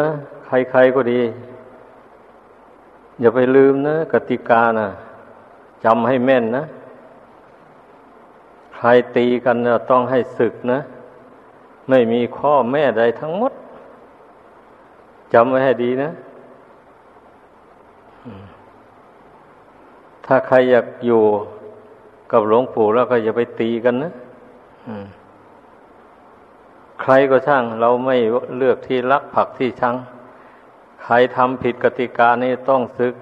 นะใครๆก็ดี อย่าไปลืมนะกติกานะจำให้แม่นนะ ใครตีกันนะต้องให้ศึกนะ ไม่มีข้อแม่ใดทั้งหมดจำไว้ให้ดีนะ ถ้าใครอยากอยู่กับหลวงปู่แล้วก็อย่าไปตีกันนะ ใครก็ช่าง เราไม่เลือกที่รักผักที่ชัง ใครทำผิดกติกานี่ต้องซึก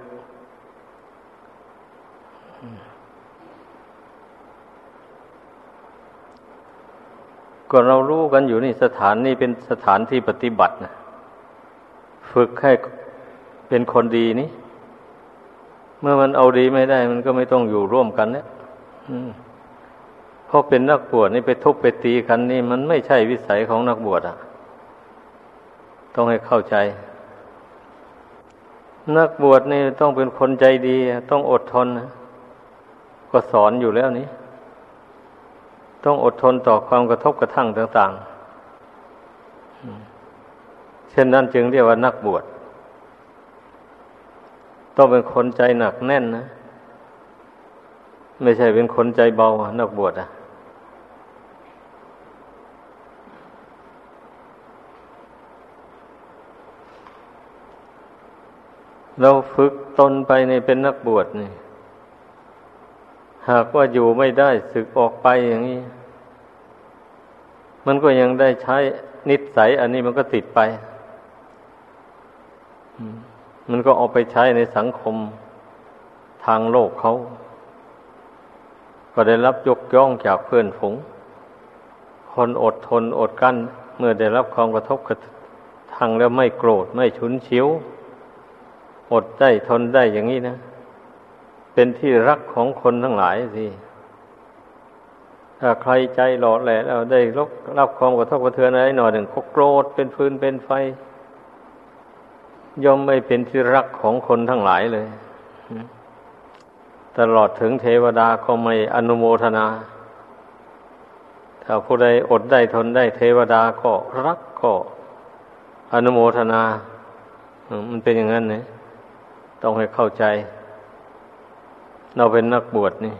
ก็เรารู้กันอยู่นี่สถานนี้เป็นสถานที่ปฏิบัตินะฝึกให้เป็นคนดีนี่ เมื่อมันเอาดีไม่ได้ มันก็ไม่ต้องอยู่ร่วมกันเนี่ยเพราะเป็นนักบวชนี่ไปทุบไปตีกันนี่มันไม่ใช่วิสัยของนักบวชอะ ต้องให้เข้าใจ นักบวชนี่ต้องเป็นคนใจดี ต้องอดทนนะก็สอนอยู่แล้วนี้ ต้องอดทนต่อความกระทบกระทั่งต่างๆ เช่นนั้นจึงเรียกว่านักบวช ต้องเป็นคนใจหนักแน่นนะ ไม่ใช่เป็นคนใจเบา นักบวชอะ เราฝึกตนไปในเป็นนักบวชนี่ หากว่าอยู่ไม่ได้ศึกออกไปอย่างนี้ มันก็ยังได้ใช้นิสัย อันนี้มันก็ติดไป มันก็เอาไปใช้ในสังคมทางโลกเขา ก็ได้รับยกย่องจากเพื่อนฝูง คนอดทนอดกั้น เมื่อได้รับความกระทบกระทั่งแล้วไม่โกรธไม่ฉุนเฉียว อดได้ทนได้อย่างนี้นะ เป็นที่รักของคนทั้งหลายสิถ้าใครใจหล่อแหละแล้วได้รับรับความกระทบกระเทือนอะไรหน่อยหนึ่งก็โกรธเป็นฟืนเป็นไฟ ย่อมไม่เป็นที่รักของคนทั้งหลายเลย ตลอดถึงเทวดาก็ไม่อนุโมทนา ถ้าผู้ใดอดได้ทนได้ เทวดาก็รักก็อนุโมทนา มันเป็นอย่างนั้นเนี่ย ต้องให้เข้าใจ เราเป็นนักบวชนี่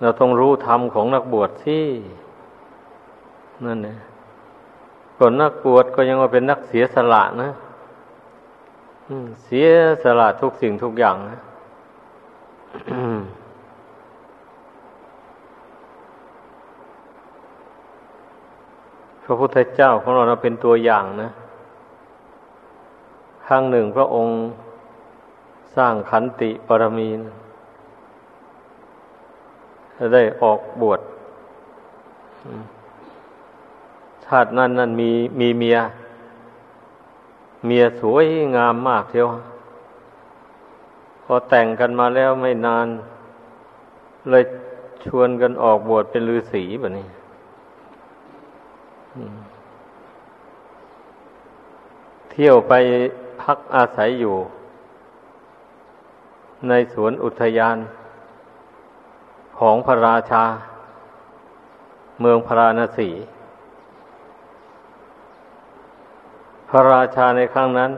เราต้องรู้ธรรมของนักบวชที่นั่นนี่ยก่อนนักบวชก็ยังว่าเป็นนักเสียสละนะเสียสละทุกสิ่งทุกอย่างนะพระพุทธเจ้าของเราเป็นตัวอย่างนะ ครั้งหนึ่งพระองค์สร้างขันติปรมีนได้ออกบวชชาตินั้นนั้นมีมีเมีย เมียสวยงามมากเทียวพอแต่งกันมาแล้วไม่นาน เลยชวนกันออกบวชเป็นฤาษีแบบนี้เที่ยวไป พักอาศัยอยู่ ในสวนอุทยานของพระราชา เมืองพราณสี พระราชาในครั้งนั้น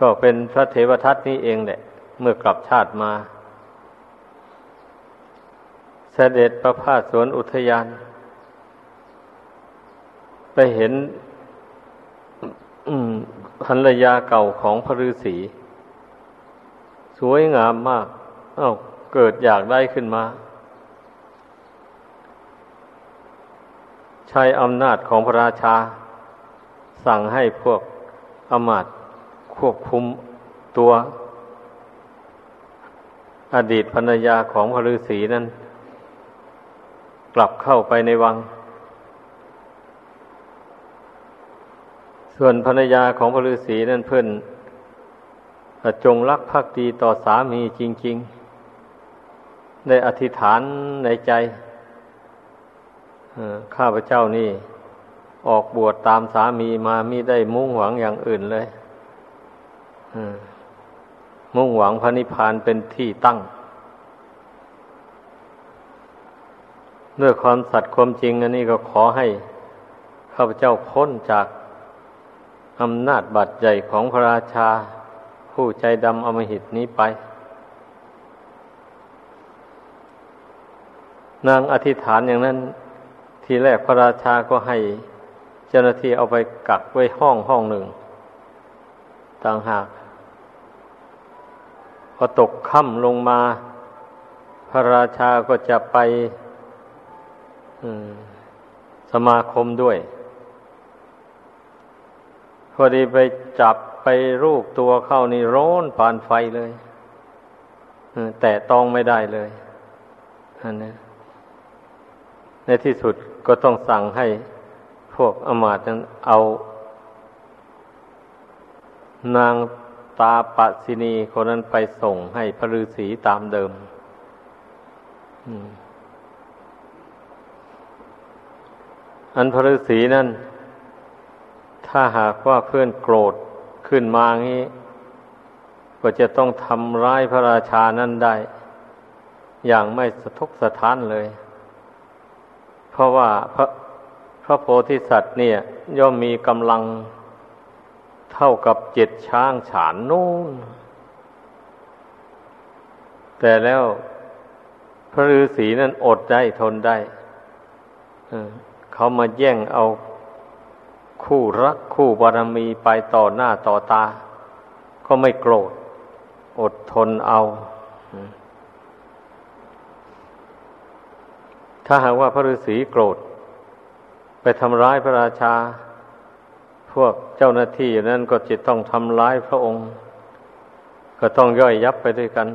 ก็เป็นพระเทวทัตนี้เองแหละ เมื่อกลับชาติมาเสด็จประพาสสวนอุทยาน ไปเห็น ภรรยาเก่าของพระฤาษีสวยงามมากอา้าวเกิดอยากได้ขึ้นมา ใช้อำนาจของพระราชา สั่งให้พวกอมาตควบคุมตัว อดีตภรรยาของพระฤาษีนั้น กลับเข้าไปในวัง ส่วนภรรยาของพระฤาษีนั่นเพื่อนจงรักภักดีต่อสามีจริง ๆ ได้อธิษฐานในใจข้าพเจ้านี่ ออกบวชตามสามีมามิได้มุ่งหวังอย่างอื่นเลยมุ่งหวังพระนิพพานเป็นที่ตั้ง ด้วยความสัตย์ความจริง อันนี้ก็ขอให้ข้าพเจ้าพ้นจาก อำนาจบัดใหญ่ของพระราชา ผู้ใจดำอมหิตนี้ไป นางอธิษฐานอย่างนั้น ทีแรกพระราชาก็ให้เจ้าหน้าที่เอาไปกักไว้ห้องห้องหนึ่ง ต่างหาก พอตกค่ำลงมา พระราชาก็จะไปสมาคมด้วย พอดีไปจับไปรูปตัวเข้านี่ร้อนผ่านไฟเลยแต่ต้องไม่ได้เลยอันนี้ในที่สุดก็ต้องสั่งให้พวกอมาตนั้นเอา นางตาปสินีคนนั้นไปส่งให้พระฤาษีตามเดิมอันพระฤาษีนั้น ถ้าหากว่าเพื่อนโกรธขึ้นมางี้ ก็จะต้องทำร้ายพระราชานั้นได้ อย่างไม่สะทกสะท้านเลย เพราะว่าพระพระโพธิสัตว์เนี่ย ย่อมมีกำลังเท่ากับเจ็ดช้างฉานนู่น แต่แล้วพระฤาษีนั้นอดได้ทนได้ เขามาแย่งเอา คู่รักคู่บารมีไปต่อหน้าต่อตา ก็ไม่โกรธ อดทนเอา ถ้าหากว่าพระฤาษีโกรธ ไปทำร้ายพระราชา พวกเจ้าหน้าที่นั้นก็จะต้องทำร้ายพระองค์ ก็ต้องย่อยยับไปด้วยกัน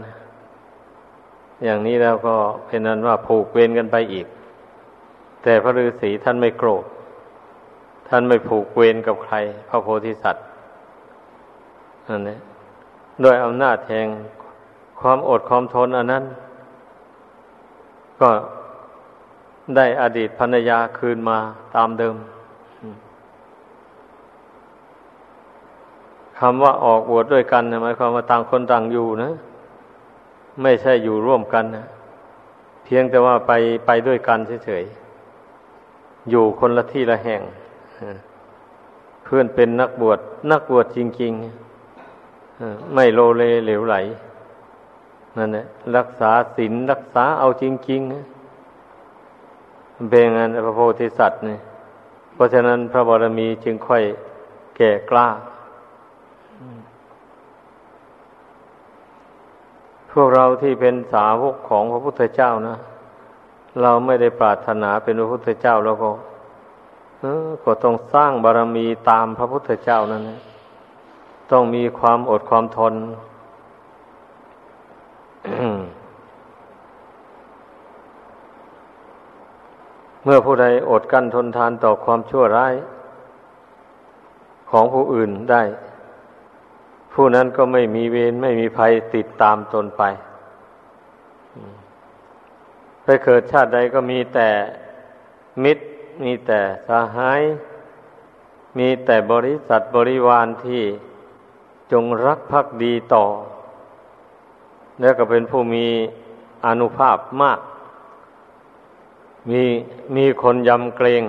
อย่างนี้แล้วก็เป็นนั้นว่าผูกเวรกันไปอีก แต่พระฤาษีท่านไม่โกรธ ท่านไม่ผูกเวรกับใคร พระโพธิสัตว์นั่นเองด้วยอำนาจแห่งความอดความทนอันนั้น ก็ได้อดีตภรรยาคืนมาตามเดิมคำว่าออกบวชดด้วยกันหมายความว่าต่างคนต่างอยู่นะ ไม่ใช่อยู่ร่วมกันนะเพียงแต่ว่าไปไปด้วยกันเฉยๆอยู่คนละที่ละแห่ง เพื่อนเป็นนักบวชนักบวชจริงๆไม่โลเลเหลวไหลนั่นแหละรักษาศีลรักษาเอาจริงๆเป็นงานพระโพธิสัตว์เนี่ยเพราะฉะนั้นพระบรมีจึงค่อยแก่กล้า พวกเราที่เป็นสาวกของพระพุทธเจ้านะ เราไม่ได้ปรารถนาเป็นพระพุทธเจ้าแล้วก็ ก็ต้องสร้างบารมีตามพระพุทธเจ้านั่นนะต้องมีความอดความทน เมื่อผู้ใดอดกั้นทนทานต่อความชั่วร้าย ของผู้อื่นได้ ผู้นั้นก็ไม่มีเวรไม่มีภัยติดตามตนไป ไปเกิดชาติใดก็มีแต่มิตร มีแต่สหาย มีแต่บริษัทบริวารที่จงรักภักดีต่อ แล้วก็เป็นผู้มีอนุภาพมาก มีมีคนยำเกรง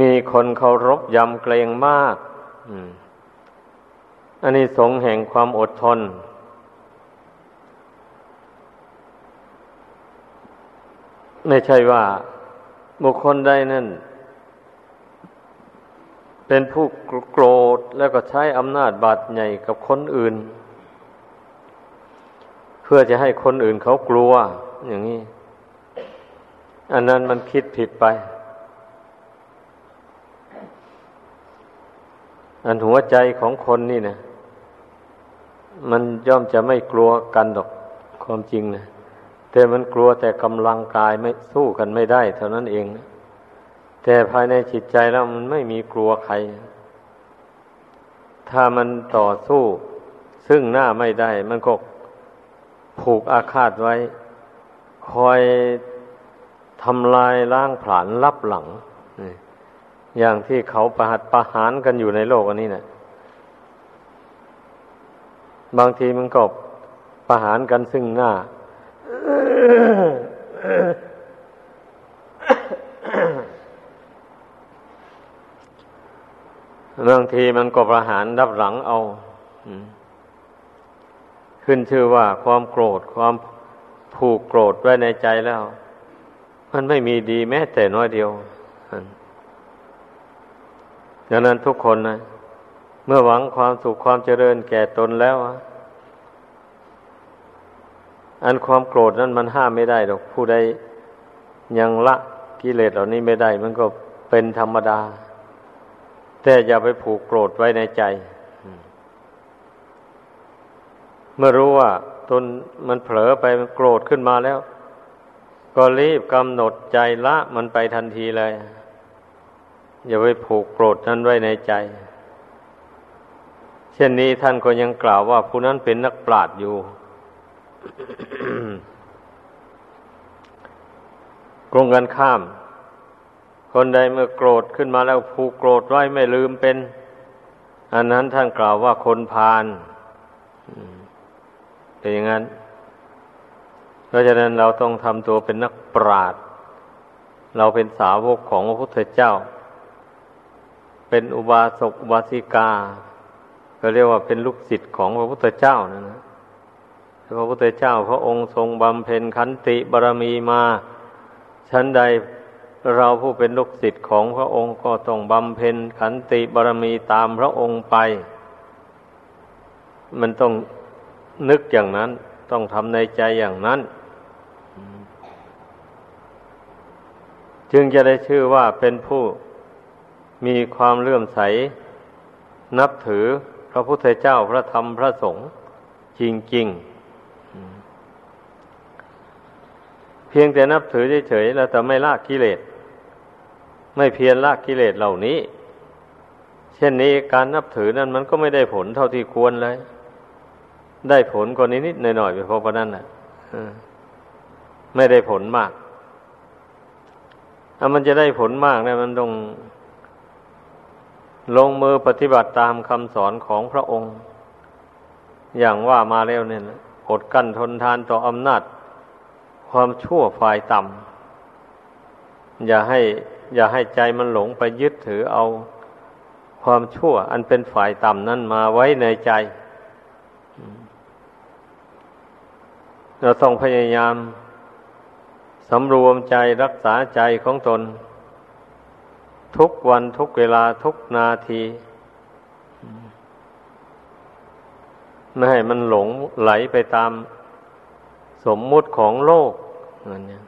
มีคนเคารพยำเกรงมาก อันนี้สงแห่งความอดทน ไม่ใช่ว่าบุคคลใดนั่น เป็นผู้โกรธแล้วก็ใช้อำนาจบาดใหญ่กับคนอื่น เพื่อจะให้คนอื่นเขากลัว อย่างนี้ อันนั้นมันคิดผิดไป อันหัวใจของคนนี่นะมันย่อมจะไม่กลัวกันหรอกความจริงนะ แต่มันกลัวแต่กำลังกายไม่สู้กันไม่ได้ เท่านั้นเอง แต่ภายในจิตใจแล้วมันไม่มีกลัวใคร ถ้ามันต่อสู้ ซึ่งหน้าไม่ได้ มันก็ผูกอาฆาตไว้ คอยทำลายล้างผลาญลับหลัง อย่างที่เขาประหัตประหารกันอยู่ในโลกอันนี้นะบางทีมันก็ประหารกันซึ่งหน้า บางทีมันก็ประหารดับหลังเอา ขึ้นชื่อว่าความโกรธความผูกโกรธไว้ในใจแล้ว มันไม่มีดีแม้แต่น้อยเดียวดังนั้นทุกคนนะ เมื่อหวังความสุขความเจริญแก่ตนแล้ว อันความโกรธนั้นมันห้ามไม่ได้หรอกผู้ใดยังละกิเลสเหล่านี้ไม่ได้ มันก็เป็นธรรมดา แต่อย่าไปผูกโกรธไว้ในใจ เมื่อรู้ว่าตนมันเผลอไปมันโกรธขึ้นมาแล้ว ก็รีบกำหนดใจละมันไปทันทีเลย อย่าไปผูกโกรธนั้นไว้ในใจ เช่นนี้ท่านก็ยังกล่าวว่าผู้นั้นเป็นนักปราชญ์อยู่ กรงกันข้าม คนใดเมื่อโกรธขึ้นมาแล้วผูกโกรธไว้ไม่ลืมเป็น อันนั้นท่านกล่าวว่าคนพาลเป็นอย่างนั้น เพราะฉะนั้นเราต้องทำตัวเป็นนักปราชญ์เราเป็นสาวกของพระพุทธเจ้า เป็นอุบาสกอุบาสิกา ก็เรียกว่าเป็นลูกศิษย์ของพระพุทธเจ้านะนะ พระพุทธเจ้าพระองค์ทรงบำเพ็ญขันติบารมีมา ชั้นใดเราผู้เป็นลูกศิษย์ของพระองค์ก็ต้องบำเพ็ญขันติบารมีตามพระองค์ไป มันต้องนึกอย่างนั้น ต้องทำในใจอย่างนั้น จึงจะได้ชื่อว่าเป็นผู้มีความเลื่อมใส นับถือพระพุทธเจ้าพระธรรมพระสงฆ์จริงๆ พียงแต่นับถือเฉยๆแล้วแต่ไม่ละกิเลส ไม่เพียรละกิเลสเหล่านี้ เช่นนี้การนับถือนั้นมันก็ไม่ได้ผลเท่าที่ควรเลย ได้ผลกว่านิดหน่อยๆไปพอประนั้นน่ะไม่ได้ผลมากถ้ามันจะได้ผลมากเนี่ยมันต้องลงมือปฏิบัติตามคำสอนของพระองค์ อย่างว่ามาแล้วเนี่ยอดกั้นทนทานต่ออำนาจ ความชั่วฝ่ายต่ำอย่าให้ อย่าให้ใจมันหลงไปยึดถือเอาความชั่ว อันเป็นฝ่ายต่ำนั้นมาไว้ในใจ เราต้องพยายามสำรวมใจรักษาใจของตน ทุกวันทุกเวลาทุกนาทีไม่ให้มันหลงไหลไปตามสมมุติของโลก นั่นเนี่ย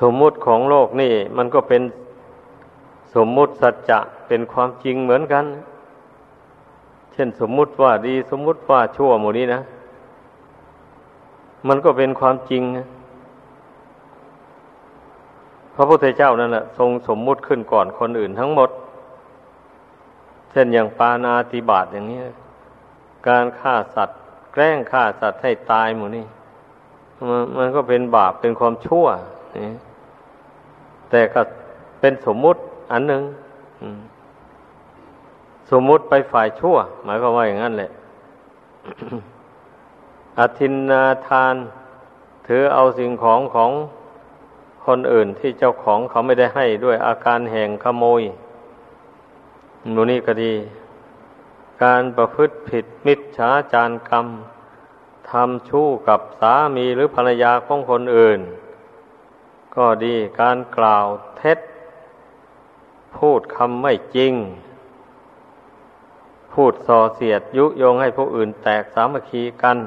สมมุติของโลกนี่ มันก็เป็นสมมุติสัจจะเป็นความจริงเหมือนกัน เช่นสมมุติว่าดีสมมุติว่าชั่วหมดนี้นะ มันก็เป็นความจริงพระพุทธเจ้านั่นแหละทรงสมมุติขึ้นก่อนคนอื่นทั้งหมด เช่นอย่างปานาติบาตอย่างนี้ การฆ่าสัตว์ แกล้งฆ่าสัตว์ให้ตายหมดนี่ มันก็เป็นบาปเป็นความชั่วแต่ก็เป็นสมมุติอันหนึ่งสมมุติไปฝ่ายชั่ว หมายความว่าอย่างนั้นแหละอธินนาทาน ถือเอาสิ่งของของคนอื่นที่เจ้าของเขาไม่ได้ให้ด้วยอาการแห่งขโมยนูนี่ก็ดี การประพฤติผิดมิจฉาจารกรรม ทำชู้กับสามีหรือภรรยาของคนอื่น ก็ดีการกล่าวเท็จ พูดคำไม่จริง พูดส่อเสียดยุยงให้ผู้อื่นแตกสามัคคีกัน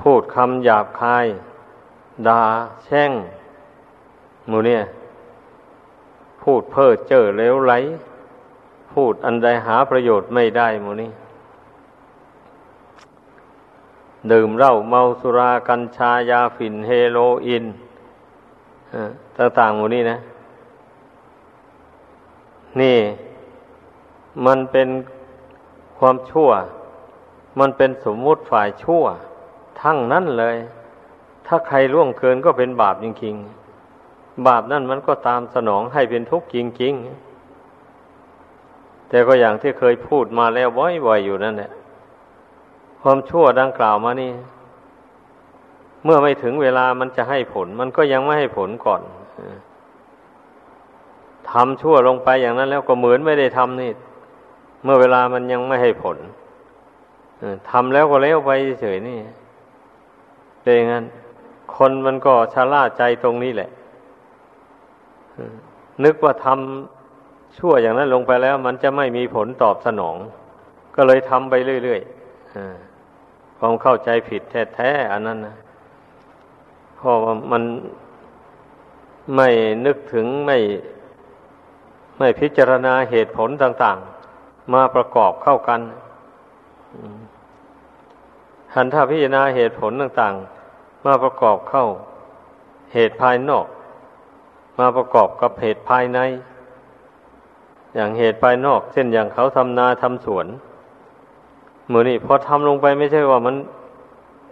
พูดคำหยาบคายด่าแช่งมูเนี่ย พูดเพ้อเจ้อเลวไหล พูดอันใดหาประโยชน์ไม่ได้มูนี่ ดื่มเหล้าเมาสุรากัญชายาฝิ่นเฮโรอีนต่างๆหมดนี้นะ นี่ มันเป็นความชั่ว มันเป็นสมมุติฝ่ายชั่ว ทั้งนั้นเลย ถ้าใครล่วงเกินก็เป็นบาปจริงๆ บาปนั่นมันก็ตามสนองให้เป็นทุกข์จริงแต่ก็อย่างที่เคยพูดมาแล้วบ่อยๆอยู่นั่นแหละ ความชั่วดังกล่าวมานี่ เมื่อไม่ถึงเวลามันจะให้ผล มันก็ยังไม่ให้ผลก่อนทำชั่วลงไปอย่างนั้นแล้วก็เหมือนไม่ได้ทำนี่ เมื่อเวลามันยังไม่ให้ผลทำแล้วก็เลี้ยวไปเฉยนี่เป็นอย่างนั้น คนมันก็ชะล่าใจตรงนี้แหละนึกว่าทำชั่วอย่างนั้นลงไปแล้ว มันจะไม่มีผลตอบสนอง ก็เลยทำไปเรื่อยๆ ความเข้าใจผิดแท้ๆอันนั้นนะเพราะว่ามันไม่นึกถึงไม่ ไม่พิจารณาเหตุผลต่าง ๆ มาประกอบเข้ากันหันถ้าพิจารณาเหตุผลต่าง ๆ มาประกอบเข้า เหตุภายนอก มาประกอบกับเหตุภายใน อย่างเหตุภายนอก เช่นอย่างเขาทำนาทำสวน มือนี่พอทำลงไปไม่ใช่ว่ามัน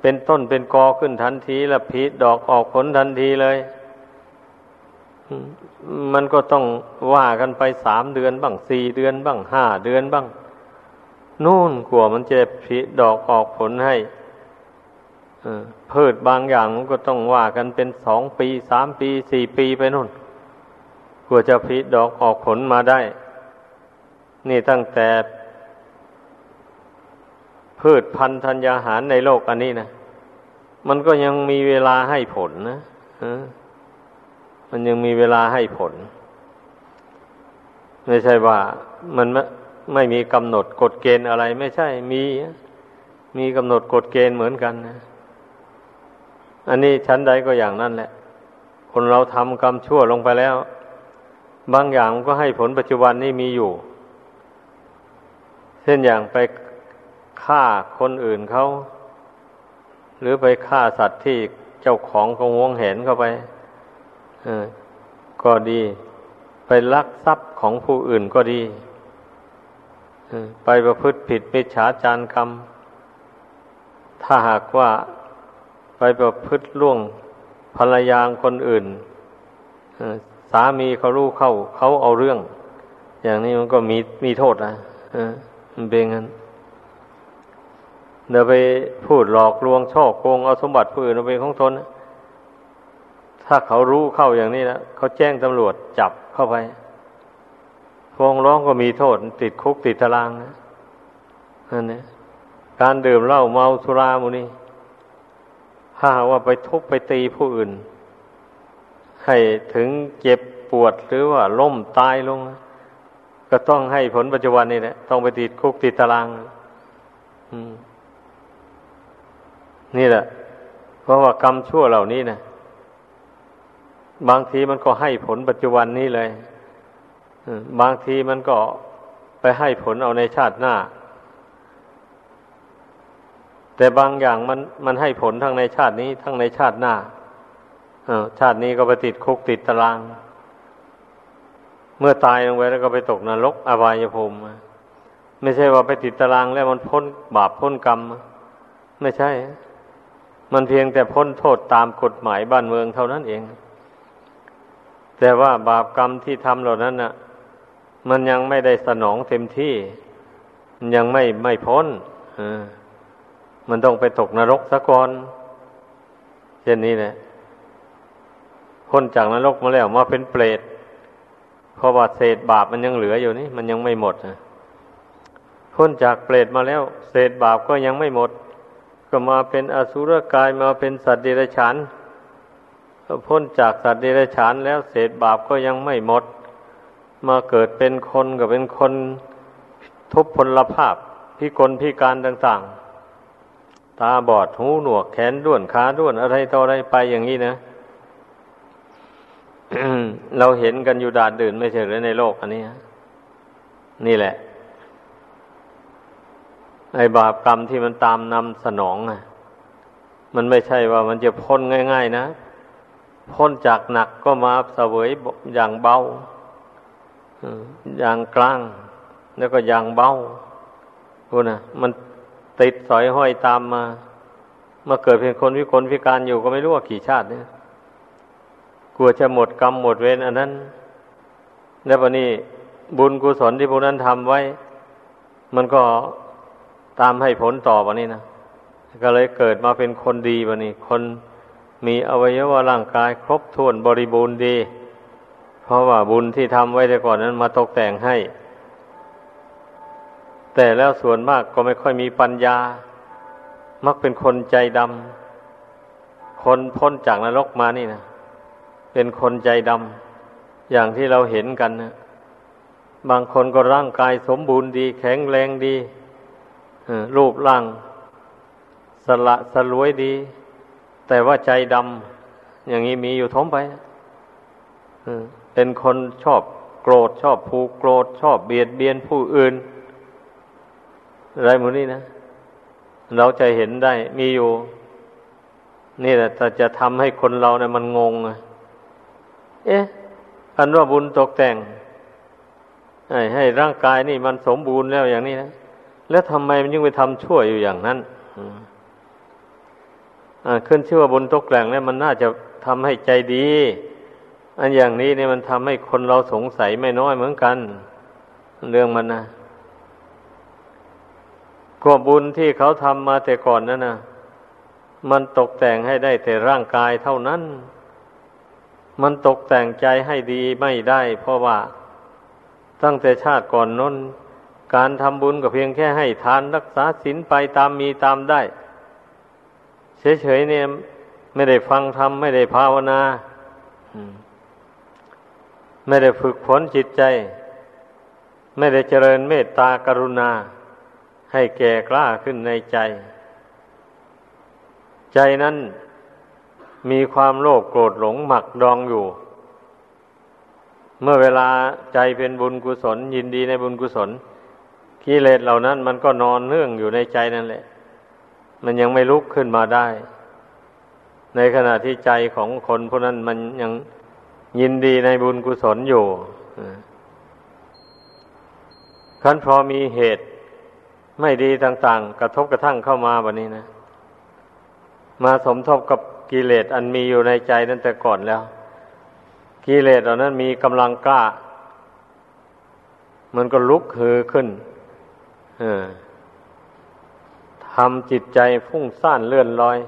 เป็นต้นเป็นกอขึ้นทันทีแล้วพีดอกออกผลทันทีเลย มันก็ต้องว่ากันไปสามเดือนบ้างสี่เดือนบ้างห้าเดือนบ้าง นู่นกลัวมันจะผิดอกออกผลให้พืชบางอย่างมันก็ต้องว่ากันเป็นสองปีสามปีสี่ปีไปนู่นกลัวจะผิดดอกออกผลมาได้ นี่ตั้งแต่ พืชพันธัญญาหารในโลกอันนี้นะมันก็ยังมีเวลาให้ผลนะมันยังมีเวลาให้ผล ไม่ใช่ว่ามันไม่มีกำหนดกฎเกณฑ์อะไร ไม่ใช่มีมีกำหนดกฎเกณฑ์เหมือนกันนะอันนี้ชั้นใดก็อย่างนั้นแหละ คนเราทำกรรมชั่วลงไปแล้ว บางอย่างก็ให้ผลปัจจุบันนี้มีอยู่ เช่นอย่างไป ฆ่าคนอื่นเขาหรือไปฆ่าสัตว์ที่เจ้าของเขาวงเห็นเข้าไปก็ดี ไปลักทรัพย์ของผู้อื่นก็ดีไปประพฤติผิดมิจฉาจารกรรม ถ้าหากว่าไปประพฤติล่วงภรรยาคนอื่นสามีเขารู้เข้า เขาเอาเรื่อง อย่างนี้มันก็มีมีโทษนะมันเป็นงั้น เดี๋ยวไปพูดหลอกลวงช่อโกงเอาสมบัติผู้อื่นเอาเป็นของตนถ้าเขารู้เข้าอย่างนี้นะเขาแจ้งตำรวจจับเข้าไปฟ้องร้องก็มีโทษ ติดคุกติดตารางนะนั่นเนี่ยการดื่มเหล้าเมาสุรามูนี่ถ้าว่าไปทุบไปตีผู้อื่น ให้ถึงเจ็บปวดหรือว่าล้มตายลง ก็ต้องให้ผลปัจจุบันนี่แหละต้องไปติดคุกติดตาราง นี่แหละ เพราะว่ากรรมชั่วเหล่านี้นะบางทีมันก็ให้ผลปัจจุบันนี้เลยบางทีมันก็ไปให้ผลเอาในชาติหน้า แต่บางอย่างมันมันให้ผลทั้งในชาตินี้ ทั้งในชาติหน้าชาตินี้ก็ไปติดคุกติดตาราง เมื่อตายลงไปแล้วก็ไปตกนรกอบายภูมิไม่ใช่ว่าไปติดตารางแล้วมันพ้นบาปพ้นกรรม ไม่ใช่ มันเพียงแต่พ้นโทษตามกฎหมายบ้านเมืองเท่านั้นเอง แต่ว่าบาปกรรมที่ทำเหล่านั้นน่ะ มันยังไม่ได้สนองเต็มที่มันยังไม่ไม่พ้นมันต้องไปตกนรกซะก่อนเช่นนี้แหละพ้นจากนรกมาแล้วมาเป็นเปรตเพราะว่าเศษบาปมันยังเหลืออยู่นี่ มันยังไม่หมดพ้นจากเปรตมาแล้ว เศษบาปก็ยังไม่หมด ก็มาเป็นอสุรกายมาเป็นสัตว์เดรัจฉานพ้นจากสัตว์เดรัจฉานแล้วเศษบาปก็ยังไม่หมด มาเกิดเป็นคนก็เป็นคนทุพพลภาพพิกลพิการต่างๆ ตาบอดหูหนวกแขนด้วนขาด้วนอะไรต่ออะไรไปอย่างนี้นะเราเห็นกันอยู่ดาดดื่นไม่ใช่หรือในโลกอันนี้นี่แหละ ไอ้บาปกรรมที่มันตามนำสนองอะ มันไม่ใช่ว่ามันจะพ้นง่าย ๆ นะ พ้นจากหนักก็มาเสวยอย่างเบาอย่างกลาง แล้วก็อย่างเบาพูนะมันติดสอยห้อยตามมามาเกิดเป็นคนพิกลพิการอยู่ก็ไม่รู้ว่ากี่ชาติเนี่ยกลัวจะหมดกรรมหมดเวรอันนั้น แล้ววันนี้บุญกุศลที่พวกนั้นทำไว้ มันก็ ตามให้ผลต่อวันนี้นะก็เลยเกิดมาเป็นคนดีวันนี้ คนมีอวัยวะร่างกายครบถ้วนบริบูรณ์ดี เพราะว่าบุญที่ทำไว้แต่ก่อนนั้นมาตกแต่งให้ แต่แล้วส่วนมากก็ไม่ค่อยมีปัญญา มักเป็นคนใจดำคนพ้นจากนรกมานี่นะเป็นคนใจดำอย่างที่เราเห็นกันนะบางคนก็ร่างกายสมบูรณ์ดี แข็งแรงดี รูปร่าง สละสลวยดี แต่ว่าใจดำอย่างนี้มีอยู่ท้มไปเป็นคนชอบโกรธชอบผูกโกรธชอบเบียดเบียนผู้อื่น อะไรหมดนี้นะ เราจะเห็นได้มีอยู่ นี่แหละแต่จะทำให้คนเราเนี่ยมันงงเอ๊ะอันว่าบุญตกแต่งให้ให้ร่างกายนี่มันสมบูรณ์แล้วอย่างนี้นะ แล้วทำไมมันยังไปทำชั่วอยู่อย่างนั้นขึ้นชื่อว่าบุญตกแต่งเนี่ยมันน่าจะทำให้ใจดี อันอย่างนี้เนี่ยมันทำให้คนเราสงสัยไม่น้อยเหมือนกัน เรื่องมันนะก็บุญที่เขาทำมาแต่ก่อนนั่นนะมันตกแต่งให้ได้แต่ร่างกายเท่านั้น มันตกแต่งใจให้ดีไม่ได้ เพราะว่าตั้งแต่ชาติก่อนน้น การทำบุญก็เพียงแค่ให้ทานรักษาศีลไปตามมีตามได้ เฉยๆเนี่ย ไม่ได้ฟังธรรมไม่ได้ภาวนาไม่ได้ฝึกฝนจิตใจ ไม่ได้เจริญเมตตากรุณา ให้แก่กล้าขึ้นในใจ ใจนั้นมีความโลภโกรธหลงหมักดองอยู่ เมื่อเวลาใจเป็นบุญกุศล ยินดีในบุญกุศล กิเลสเหล่านั้น มันก็นอนเนื่องอยู่ในใจนั่นแหละ มันยังไม่ลุกขึ้นมาได้ ในขณะที่ใจของคนพวกนั้นมันยังยินดีในบุญกุศลอยู่คันพอมีเหตุไม่ดีต่าง ๆ กระทบกระทั่งเข้ามาแบบนี้นะ มาสมทบกับกิเลสอันมีอยู่ในใจนั่นแต่ก่อนแล้ว กิเลสเหล่านั้นมีกำลังกล้า มันก็ลุกฮือขึ้น ทำจิตใจฟุ้งซ่านเลื่อนลอย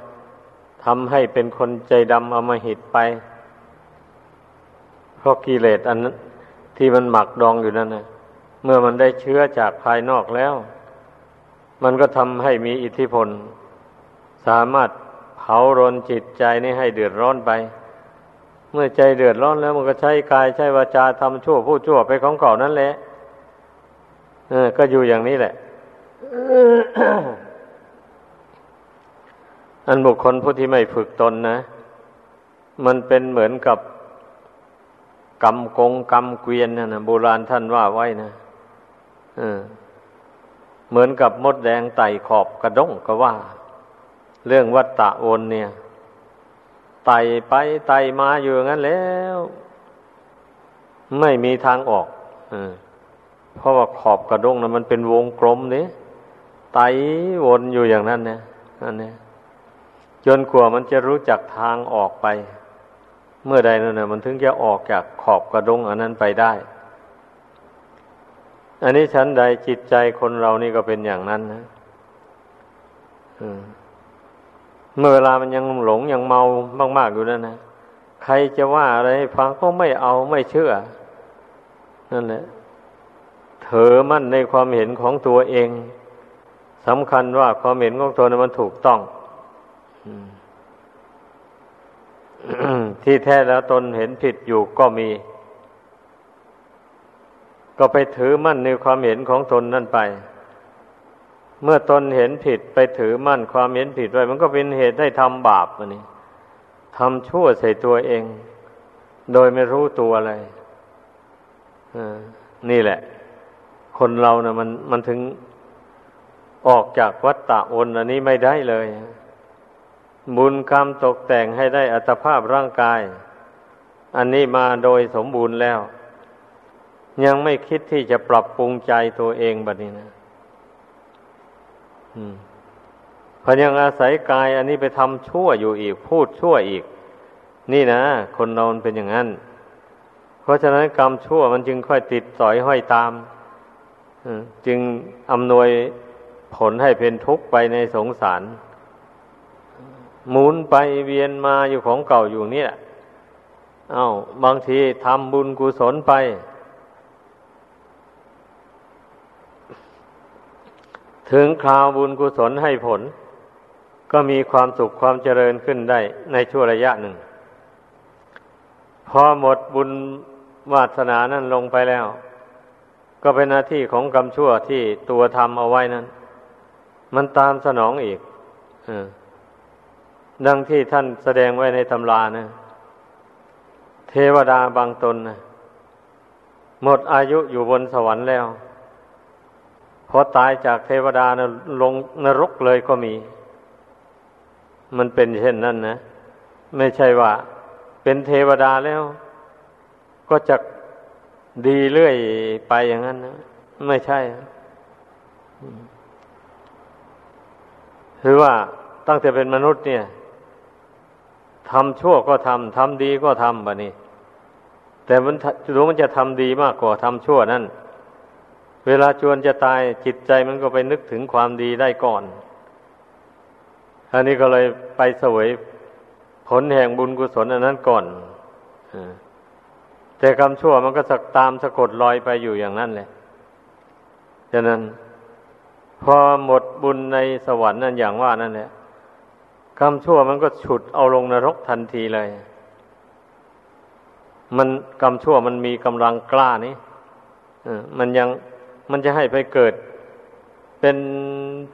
ทำให้เป็นคนใจดำอมหิตไป เพราะกิเลสอันนั้นที่มันหมักดองอยู่นั่นนะเมื่อมันได้เชื้อจากภายนอกแล้ว มันก็ทำให้มีอิทธิพล สามารถเผารนจิตใจนี่ให้เดือดร้อนไป เมื่อใจเดือดร้อนแล้วมันก็ใช้กายใช้วาจาทำชั่วผู้ชั่วไปของเก่านั่นแหละ ก็อยู่อย่างนี้แหละ อันบุคคลผู้ที่ไม่ฝึกตนนะ มันเป็นเหมือนกับกำกงกำเกวียนนะนะโบราณท่านว่าไว้นะเออเหมือนกับมดแดงไต่ขอบกระด้งก็ว่า เรื่องวัตตะโอนเนี่ย ไต่ไปไต่มาอยู่งั้นแล้ว ไม่มีทางออก อ เพราะว่าขอบกระด้งนะมันเป็นวงกลมนี่ไตวนอยู่อย่างนั้นเนี่ยอันนี้จนกว่ามันจะรู้จักทางออกไป เมื่อใดนั่นนะมันถึงจะออกจากขอบกระดงอันนั้นไปได้ อันนี้ชั้นใดจิตใจคนเรานี่ก็เป็นอย่างนั้นนะเมื่อเวลามันยังหลงยังเมามากๆอยู่นั่นนะใครจะว่าอะไรฟังก็ไม่เอาไม่เชื่อ นั่นแหละ ถือมั่นในความเห็นของตัวเองสำคัญว่าความเห็นของตัวนั้นมันถูกต้องที่แท้แล้วตนเห็นผิดอยู่ก็มี ก็ไปถือมั่นในความเห็นของตนนั่นไป เมื่อตนเห็นผิดไปถือมั่นความเห็นผิดไว้ มันก็เป็นเหตุให้ทำบาปมันนี่ทำชั่วใส่ตัวเอง โดยไม่รู้ตัวอะไรนี่แหละ คนเรานะ่ะ มันมันถึงออกจากวัฏฏะอนอันนี้ไม่ได้เลย บุญกรรมตกแต่งให้ได้อัตภาพร่างกาย อันนี้มาโดยสมบูรณ์แล้ว ยังไม่คิดที่จะปรับปรุงใจตัวเองแบบนี้นะพยังอาศัยกาย อันนี้ไปทำชั่วอยู่อีก พูดชั่วอีก นี่นะ คนเราเป็นอย่างนั้นคราะฉะนั้นกรรมชั่วมันจึงค่อยติดสอยห้อยตาม จึงอำนวยผลให้เป็นทุกข์ไปในสงสาร หมุนไปเวียนมาอยู่ของเก่าอยู่นี่แหละเอา้าบางทีทำบุญกุศลไป ถึงคราวบุญกุศลให้ผล ก็มีความสุขความเจริญขึ้นได้ในชั่วระยะหนึ่ง พอหมดบุญวาสนานั้นลงไปแล้ว ก็เป็นหน้าที่ของกรรมชั่วที่ตัวทำเอาไว้นั้น มันตามสนองอีกอดังที่ท่านแสดงไว้ในตำรานะ เทวดาบางตนนะหมดอายุอยู่บนสวรรค์แล้ว พอตายจากเทวดานะลงนรกเลยก็มี มันเป็นเช่นนั้นนะ ไม่ใช่ว่า เป็นเทวดาแล้ว ก็จะ ดีเรื่อยไปอย่างนั้นนะไม่ใช่คือว่าตั้งแต่เป็นมนุษย์เนี่ยทำชั่วก็ทำทำดีก็ทำบะนี่แต่มันรู้มันจะทำดีมากกว่าทำชั่วนั่นเวลาจวนจะตายจิตใจมันก็ไปนึกถึงความดีได้ก่อน อันนี้ก็เลยไปเสวยผลแห่งบุญกุศลอันนั้นก่อนอ แต่กรรมชั่วมันก็สักตามสะกดลอยไปอยู่อย่างนั้นเลยฉะนั้น พอหมดบุญในสวรรค์นั่นอย่างว่านั่นแหละกรรมชั่วมันก็ฉุดเอาลงนรกทันทีเลย มันกรรมชั่วมันมีกำลังกล้านี่มันยังมันจะให้ไปเกิด เป็น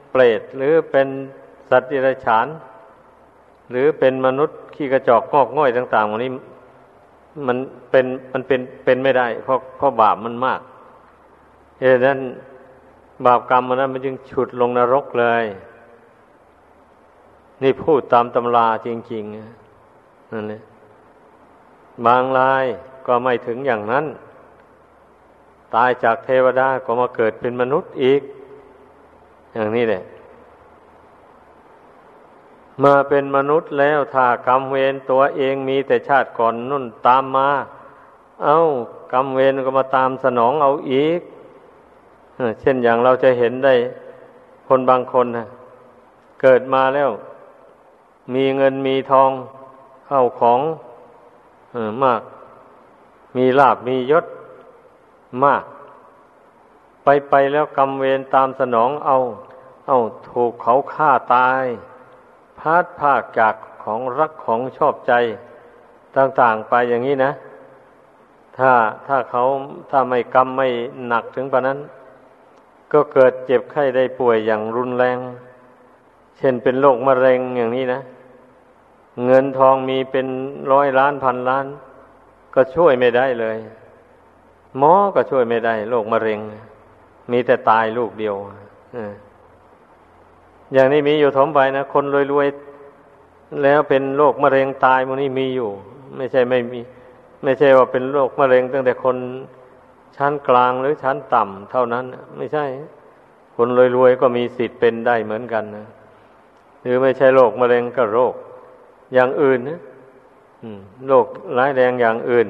เปรตหรือเป็นสัตว์ดิรัจฉาน หรือเป็นมนุษย์ขี้กระจอกงอกง่อยต่างๆวันนี้ มันเป็นมันเป็นเป็นไม่ได้ เพราะเพราะบาปมันมากเหตุนั้นบาปกรรมมันนั้นมันจึงฉุดลงนรกเลย นี่พูดตามตำราจริงๆนั่นเลยบางรายก็ไม่ถึงอย่างนั้น ตายจากเทวดาก็มาเกิดเป็นมนุษย์อีก อย่างนี้แหละ มาเป็นมนุษย์แล้วถ้ากรรมเวรตัวเองมีแต่ชาติก่อนนุ่นตามมา เอา้ากรรมเวรก็มาตามสนองเอาอีกเช่นอย่างเราจะเห็นได้คนบางคนนะเกิดมาแล้ว มีเงินมีทองเข้าของอมาก มีลาบมียศมาก ไปไปแล้วกรรมเวรตามสนองเอา เอาถูกเขาฆ่าตาย พัดภาคจากของรักของชอบใจต่างๆไปอย่างนี้นะ ถ้าถ้าเขาถ้าไม่กรรมไม่หนักถึงปานนั้น ก็เกิดเจ็บไข้ได้ป่วยอย่างรุนแรง เช่นเป็นโรคมะเร็งอย่างนี้นะ เงินทองมีเป็นร้อยล้านพันล้าน ก็ช่วยไม่ได้เลย หมอก็ช่วยไม่ได้โรคมะเร็ง มีแต่ตายลูกเดียวอ อย่างนี้มีอยู่ถมไปนะคนรวยๆแล้วเป็นโรคมะเร็งตายมันนี่มีอยู่ ไม่ใช่ไม่มี ไม่ใช่ว่าเป็นโรคมะเร็ง ตั้งแต่คนชั้นกลางหรือชั้นต่ำเท่านั้น ไม่ใช่ คนรวยๆก็มีสิทธิ์เป็นได้เหมือนกันนะหรือไม่ใช่โรคมะเร็งก็โรค อย่างอื่นนะโรคร้ายแรงอย่างอื่น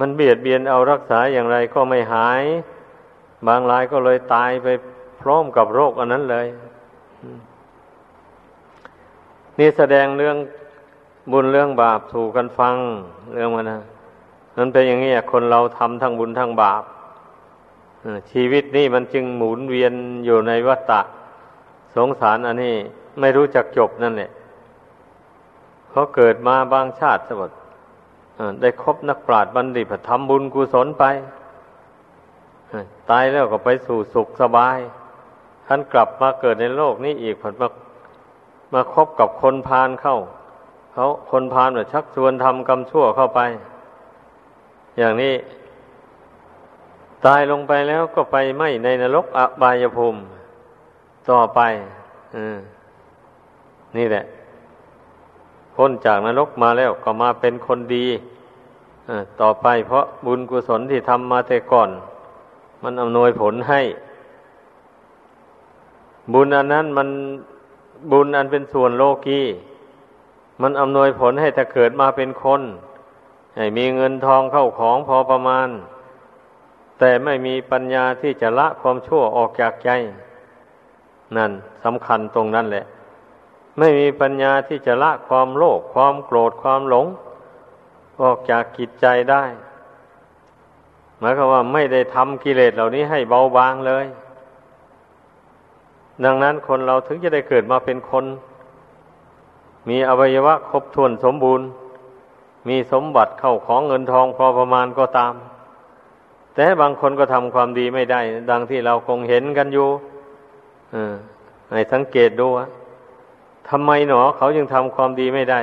มันเบียดเบียนเอารักษาอย่างไรก็ไม่หาย บางรายก็เลยตายไปพร้อมกับโรคอันนั้นเลย นี่แสดงเรื่องบุญเรื่องบาปถูกกันฟังเรื่องมันนะมันเป็นอย่างนี้คนเราทำทั้งบุญทั้งบาปชีวิตนี่มันจึงหมุนเวียนอยู่ในวัฏฏะสงสารอันนี้ไม่รู้จักจบนั่นแหละเขาเกิดมาบางชาติสมดได้คบนักปราชญ์บัณฑิตทำบุญกุศลไปตายแล้วก็ไปสู่สุขสบาย ท่านกลับมาเกิดในโลกนี้อีกผลมามาคบกับคนพาลเข้าเขาคนพาลแบบชักชวนทำกรรมชั่วเข้าไป อย่างนี้ ตายลงไปแล้วก็ไปไม่ในนรกอบายภูมิ ต่อไปอนี่แหละพ้นจากนรกมาแล้วก็มาเป็นคนดีต่อไปเพราะบุญกุศลที่ทำมาแต่ก่อน มันอำนวยผลให้ บุญอันนั้นมันบุญอันเป็นส่วนโลกีมันอำนวยผลให้ถ้าเกิดมาเป็นคน ให้มีเงินทองเข้าของพอประมาณ แต่ไม่มีปัญญาที่จะละความชั่วออกจากใจ นั่นสำคัญตรงนั้นแหละ ไม่มีปัญญาที่จะละความโลภความโกรธความหลง ออกจากกิจใจได้ หมายความว่าไม่ได้ทำกิเลสเหล่านี้ให้เบาบางเลย ดังนั้นคนเราถึงจะได้เกิดมาเป็นคน มีอวัยวะครบถ้วนสมบูรณ์ มีสมบัติเข้าของเงินทองพอประมาณก็ตาม แต่บางคนก็ทำความดีไม่ได้ ดังที่เราคงเห็นกันอยู่ให้สังเกตดูว่าทำไมหนอเขายังทำความดีไม่ได้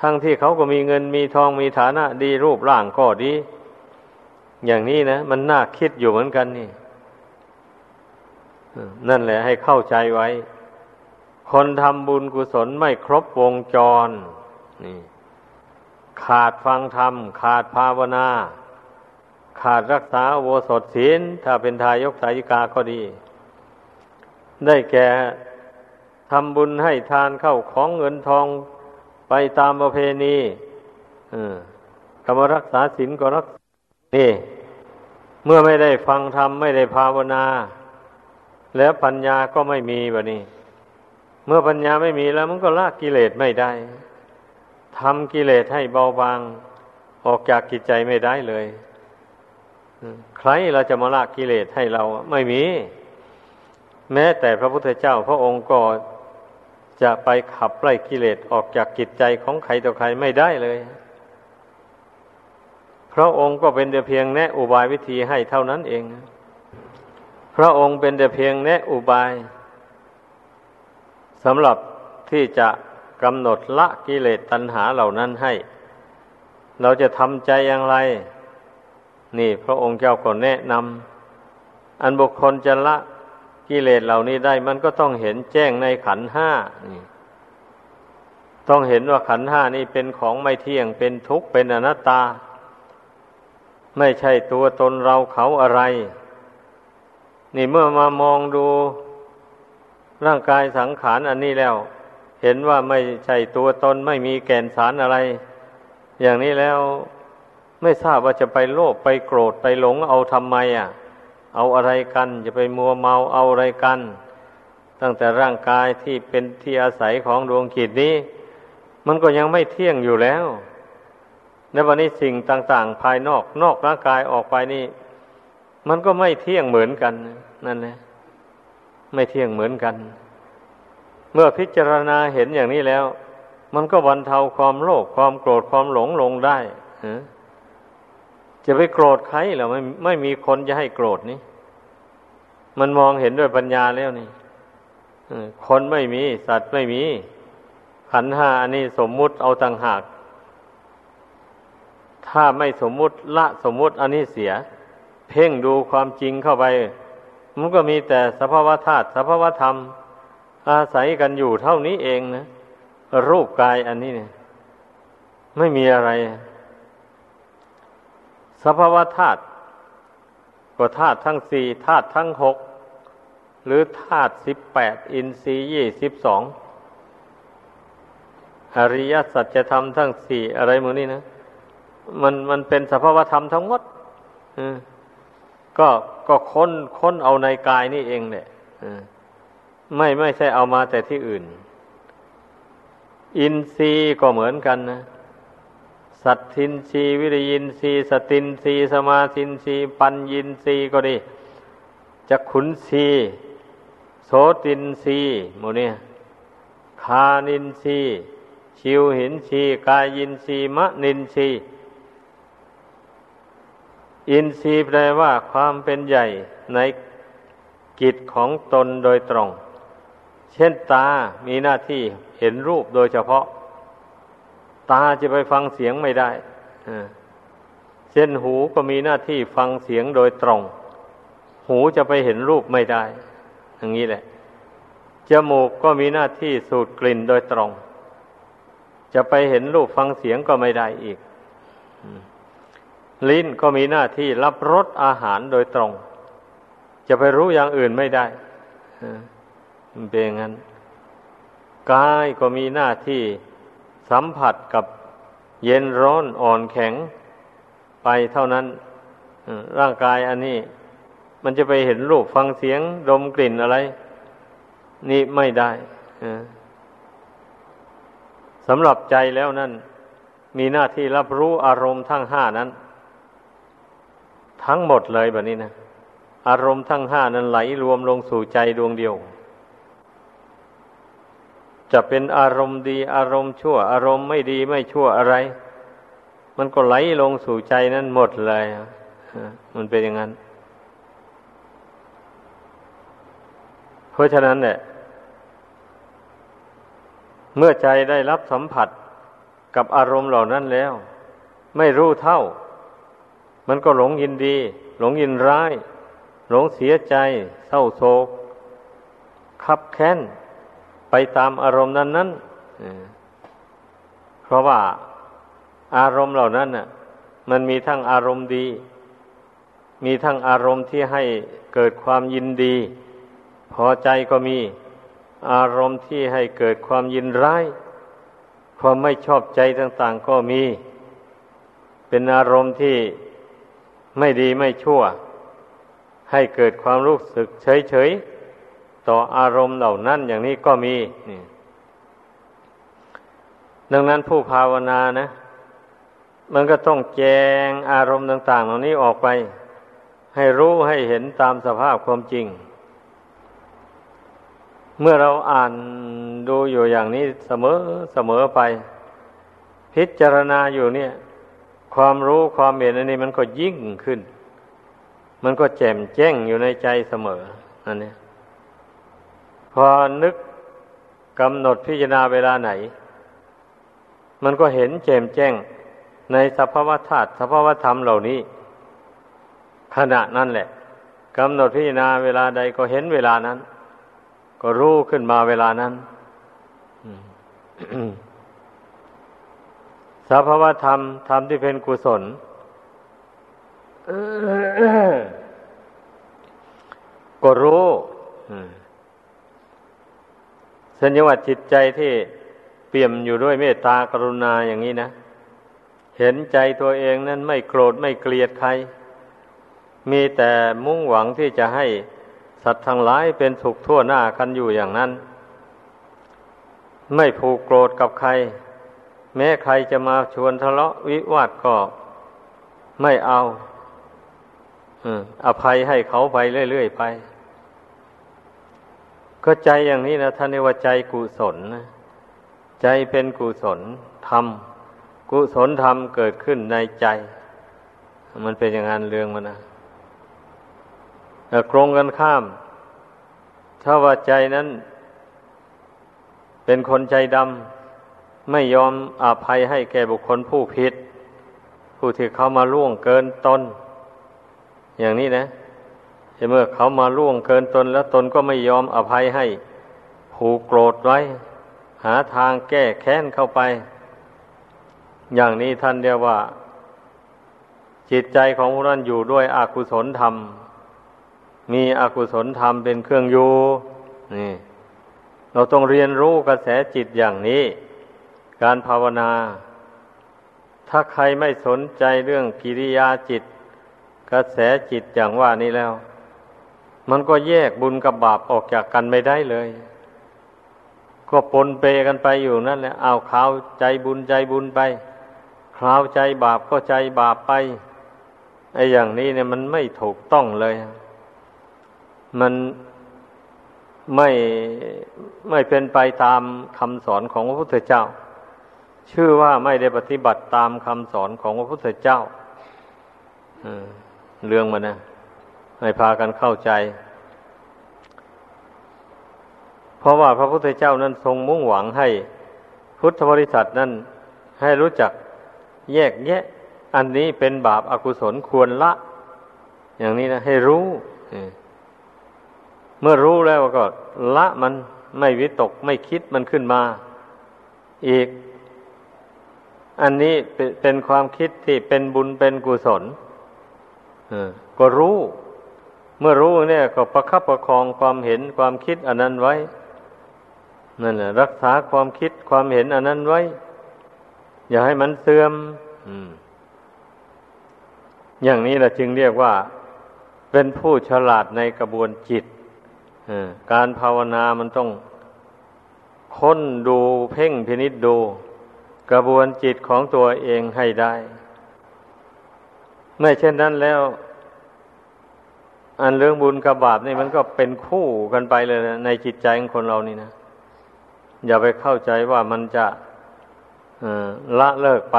ทั้งที่เขาก็มีเงินมีทองมีฐานะดีรูปร่างก็ดี อย่างนี้นะ มันน่าคิดอยู่เหมือนกันนี่ นั่นแหละให้เข้าใจไว้ คนทำบุญกุศลไม่ครบวงจร นี่ ขาดฟังธรรม ขาดภาวนา ขาดรักษาโวสถศีล ถ้าเป็นทายกทายิกาก็ดี ได้แก่ทำบุญให้ทานเข้าของเงินทองไปตามประเพณีกรรมรักษาศีลก็รักนี่ เมื่อไม่ได้ฟังธรรมไม่ได้ภาวนา แล้วปัญญาก็ไม่มีแบบนี้ เมื่อปัญญาไม่มีแล้วมันก็ละกิเลสไม่ได้ทำกิเลสให้เบาบาง ออกจากกิจใจไม่ได้เลยใครเราจะมาละกิเลสให้เราไม่มี แม้แต่พระพุทธเจ้าพระองค์ก็จะไปขับไล่กิเลสออกจากกิจใจของใครต่อใครไม่ได้เลยพระองค์ก็เป็นแต่เพียงแนะอุบายวิธีให้เท่านั้นเอง พระองค์เป็นแต่เพียงแนะอุบายสำหรับที่จะกำหนดละกิเลสตัณหาเหล่านั้นให้ เราจะทำใจอย่างไร นี่พระองค์เจ้าก็แนะนำอันบุคคลจะละกิเลสเหล่านี้ได้ มันก็ต้องเห็นแจ้งในขันห้านี่ต้องเห็นว่าขันห้านี้เป็นของไม่เที่ยงเป็นทุกข์เป็นอนัตตา ไม่ใช่ตัวตนเราเขาอะไร นี่เมื่อมามองดูร่างกายสังขารอันนี้แล้ว เห็นว่าไม่ใช่ตัวตนไม่มีแก่นสารอะไร อย่างนี้แล้วไม่ทราบว่าจะไปโลภไปโกรธไปหลงเอาทำไมอะ เอาอะไรกันจะไปมัวเมาเอาอะไรกัน ตั้งแต่ร่างกายที่เป็นที่อาศัยของดวงขีดนี้ มันก็ยังไม่เที่ยงอยู่แล้วในวันนี้สิ่งต่าง ๆ ภายนอกนอกร่างกายออกไปนี่ มันก็ไม่เที่ยงเหมือนกัน นั่นแหละไม่เที่ยงเหมือนกัน เมื่อพิจารณาเห็นอย่างนี้แล้ว มันก็บรรเทาความโลภความโกรธความหลงลงได้จะไปโกรธใครหรอไม่ไม่มีคนจะให้โกรธนี่มันมองเห็นด้วยปัญญาแล้วนี่คนไม่มี สัตว์ไม่มี ขันห้าอันนี้สมมุติเอาต่างหาก ถ้าไม่สมมุติละสมมุติอันนี้เสีย เพ่งดูความจริงเข้าไป มันก็มีแต่สภาวธาตุสภาวธรรม อาศัยกันอยู่เท่านี้เองนะ รูปกายอันนี้เนี่ยไม่มีอะไร สภาวธาตุก็ธาตุทั้งสี่ธาตุทั้งหกหรือธาตุสิบแปดอินทรีย์ยี่สิบสองอริยสัจธรรมทั้งสี่อะไรมือนี่นะ มันมันเป็นสภาวธรรมทั้งหมด ก็ก็ค้นค้นเอาในกายนี่เองเนี่ยไม่ไม่ใช่เอามาแต่ที่อื่น อินทรีย์ก็เหมือนกันนะ สัทธินทรีย์วิริยินทรีย์สตินทรีย์สมาธินทรีย์ปัญญินทรีย์ก็ดีจักขุนทรีย์โสตินทรีย์โมเนี่ยฆานินทรีย์ชิวหินทรีย์กายินทรีย์มนินทรีย์ อินทรีย์แปลว่าความเป็นใหญ่ในกิจของตนโดยตรง เช่นตามีหน้าที่เห็นรูปโดยเฉพาะ ตาจะไปฟังเสียงไม่ได้เช่นหูก็มีหน้าที่ฟังเสียงโดยตรง หูจะไปเห็นรูปไม่ได้ อย่างนี้แหละ จมูกก็มีหน้าที่สูดกลิ่นโดยตรง จะไปเห็นรูปฟังเสียงก็ไม่ได้อีก ลิ้นก็มีหน้าที่รับรสอาหารโดยตรง จะไปรู้อย่างอื่นไม่ได้มันเป็นงั้นกายก็มีหน้าที่สัมผัสกับเย็นร้อนอ่อนแข็งไปเท่านั้นร่างกายอันนี้ มันจะไปเห็นรูปฟังเสียงดมกลิ่นอะไร นี่ไม่ได้สำหรับใจแล้วนั่น มีหน้าที่รับรู้อารมณ์ทั้งห้านั้น ทั้งหมดเลยแบบนี้นะ อารมณ์ทั้งห้านั้นไหลรวมลงสู่ใจดวงเดียว จะเป็นอารมณ์ดีอารมณ์ชั่ว อารมณ์ไม่ดีไม่ชั่วอะไร มันก็ไหลลงสู่ใจนั้นหมดเลยมันเป็นอย่างนั้น เพราะฉะนั้นเนี่ยเมื่อใจได้รับสัมผัสกับอารมณ์เหล่านั้นแล้ว ไม่รู้เท่า มันก็หลงยินดี หลงยินร้าย หลงเสียใจ เศร้าโศกขับแค้น ไปตามอารมณ์นั้นนั้นเพราะว่าอารมณ์เหล่านั้นน่ะ มันมีทั้งอารมณ์ดี มีทั้งอารมณ์ที่ให้เกิดความยินดี พอใจก็มี อารมณ์ที่ให้เกิดความยินร้าย ความไม่ชอบใจต่าง ๆ ก็มี เป็นอารมณ์ที่ ไม่ดีไม่ชั่ว ให้เกิดความรู้สึกเฉยๆ ต่ออารมณ์เหล่านั้นอย่างนี้ก็มีนี่ดังนั้นผู้ภาวนานะ มันก็ต้องแจงอารมณ์ต่าง ๆ เหล่านี้ออกไป ให้รู้ให้เห็นตามสภาพความจริง เมื่อเราอ่านดูอยู่อย่างนี้เสมอเสมอไป พิจารณาอยู่เนี่ย ความรู้ความเห็นอันนี้มันก็ยิ่งขึ้น มันก็แจ่มแจ้งอยู่ในใจเสมออันนี้พอนึกกำหนดพิจารณาเวลาไหน มันก็เห็นแจ่มแจ้งในสภาวธาตุสภาวธรรมเหล่านี้ ขณะนั้นแหละกำหนดพิจารณาเวลาใดก็เห็นเวลานั้น ก็รู้ขึ้นมาเวลานั้น สภาวธรรมธรรมที่เป็นกุศลก็รู้สัญญาจิตใจที่เปี่ยมอยู่ด้วยเมตตากรุณาอย่างนี้นะ เห็นใจตัวเองนั้นไม่โกรธไม่เกลียดใคร มีแต่มุ่งหวังที่จะให้สัตว์ทั้งหลายเป็นสุขทั่วหน้ากันอยู่อย่างนั้น ไม่ผูกโกรธกับใคร แม้ใครจะมาชวนทะเลาะวิวาทก็ไม่เอาอภัยให้เขาไปเรื่อย ๆ ไป ก็ใจอย่างนี้นะท่านเรียกว่าใจกุศลนะใจเป็นกุศลธรรม กุศลธรรมเกิดขึ้นในใจ มันเป็นอย่างนั้นเรื่องมันนะแต่กรงกันข้าม ถ้าว่าใจนั้น เป็นคนใจดำ ไม่ยอมอภัยให้แก่บุคคลผู้ผิด ผู้ที่เขามาล่วงเกินตนอย่างนี้นะเมื่อเขามาล่วงเกินตนแล้วตนก็ไม่ยอมอภัยให้ ผูกโกรธไว้ หาทางแก้แค้นเข้าไป อย่างนี้ท่านเรียกว่า จิตใจของผู้นั้นอยู่ด้วยอากุศลธรรม มีอกุศลธรรมเป็นเครื่องอยู่นี่ เราต้องเรียนรู้กระแสจิตอย่างนี้ การภาวนา ถ้าใครไม่สนใจเรื่องกิริยาจิต กระแสจิตอย่างว่านี้แล้ว มันก็แยกบุญกับบาปออกจากกันไม่ได้เลย ก็ปนเปกันไปอยู่นั่นแหละเอาขาวใจบุญใจบุญไปคราวใจบาปก็ใจบาปไปไอ้อย่างนี้เนี่ยมันไม่ถูกต้องเลย มันไม่ไม่เป็นไปตามคำสอนของพระพุทธเจ้า ชื่อว่าไม่ได้ปฏิบัติตามคำสอนของพระพุทธเจ้าเรื่องมันนะให้พากันเข้าใจ เพราะว่าพระพุทธเจ้านั้นทรงมุ่งหวังให้พุทธบริษัทนั้นให้รู้จักแยกแยะ อันนี้เป็นบาปอากุศลควรละ อย่างนี้นะให้รู้เมื่อรู้แล้วก็ละมันไม่วิตกไม่คิดมันขึ้นมา อีก อันนี้เป็นความคิดที่เป็นบุญเป็นกุศลก็รู้ เมื่อรู้เนี่ยก็ประคับประคองความเห็นความคิดอันนั้นไว้นั่นแหละรักษาความคิดความเห็นอันนั้นไว้ อย่าให้มันเสื่อมอย่างนี้แหละจึงเรียกว่า เป็นผู้ฉลาดในกระบวนจิตการภาวนามันต้องค้นดูเพ่งพินิษดู กระบวนจิตของตัวเองให้ได้ ไม่เช่นนั้นแล้ว อันเรื่องบุญกับบาปนี่มันก็เป็นคู่กันไปเลยนะในจิตใจของคนเรานี่นะ อย่าไปเข้าใจว่ามันจะละเลิกไป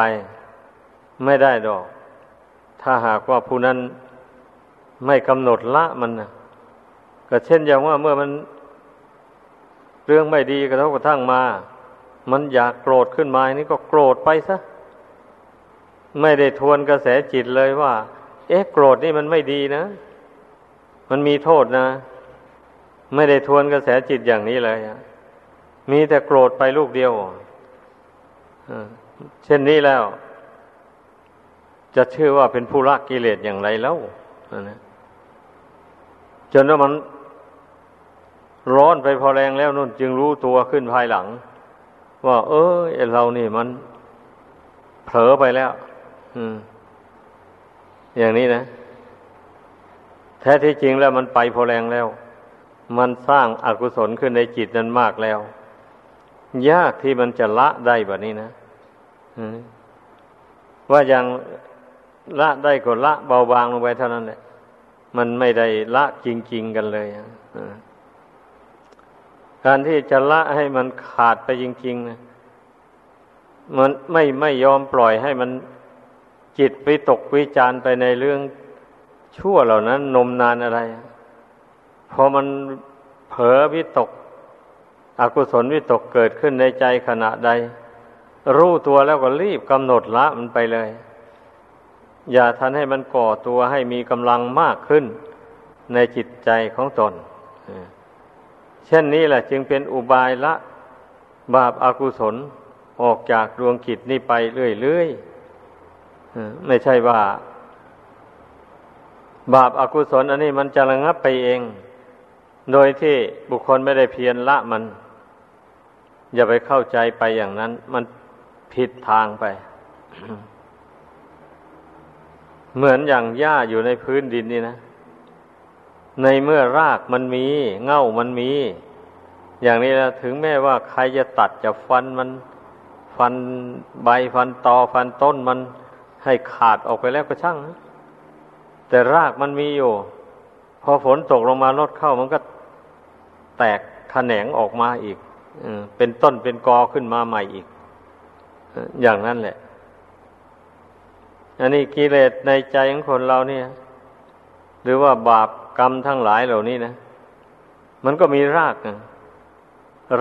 ไม่ได้ดอก ถ้าหากว่าผู้นั้นไม่กำหนดละมันนะก็เช่นอย่างว่าเมื่อมันเรื่องไม่ดีกระทบกระทั่งมา มันอยากโกรธขึ้นมาอันนี้ก็โกรธไปซะ ไม่ได้ทวนกระแสจิตเลยว่า เอ๊ะ โกรธนี่มันไม่ดีนะ มันมีโทษนะ ไม่ได้ทวนกระแสจิตอย่างนี้เลยมีแต่โกรธไปลูกเดียวเช่นนี้แล้ว จะชื่อว่าเป็นผู้ละกิเลสอย่างไรแล้วนะจนว่ามันร้อนไปพอแรงแล้วนุ่นจึงรู้ตัวขึ้นภายหลัง ว่า เออเรานี่มันเผลอไปแล้ว อืม อย่างนี้นะ แท้ที่จริงแล้วมันไปพอแรงแล้ว มันสร้างอากุศลขึ้นในจิตนั้นมากแล้ว ยากที่มันจะละได้แบบนี้นะว่าอย่างละได้ก็ละเบาบางลงไปเท่านั้นแหละมันไม่ได้ละจริง ๆ กันเลยอะ การที่จะละให้มันขาดไปจริงๆนะมันไม่ไม่ยอมปล่อยให้มันจิตวิตกวิจารไปในเรื่องชั่วเหล่านั้น นมนานอะไร พอมันเผลอวิตก อกุศลวิตกเกิดขึ้นในใจขณะใด รู้ตัวแล้วก็รีบกำหนดละมันไปเลย อย่าทันให้มันก่อตัวให้มีกำลังมากขึ้นในจิตใจของตน เช่นนี้แหละจึงเป็นอุบายละบาปอากุศลออกจากดวงกิจนี้ไปเรื่อยๆไม่ใช่ว่า บาปอากุศลอันนี้มันจะระงับไปเอง โดยที่บุคคลไม่ได้เพียรละมัน อย่าไปเข้าใจไปอย่างนั้น มันผิดทางไป เหมือนอย่างหญ้าอยู่ในพื้นดินนี่นะ ในเมื่อรากมันมี เง่ามันมี อย่างนี้นะถึงแม้ว่าใครจะตัดจะฟันมัน ฟันใบฟันตอฟันต้นมันให้ขาดออกไปแล้วก็ช่าง แต่รากมันมีอยู่ พอฝนตกลงมาลดเข้ามันก็แตกแขนงออกมาอีกเป็นต้นเป็นกอขึ้นมาใหม่อีก อย่างนั้นแหละ อันนี้กิเลสในใจของคนเราเนี่ย หรือว่าบาป กรรมทั้งหลายเหล่านี้นะ มันก็มีรากนะ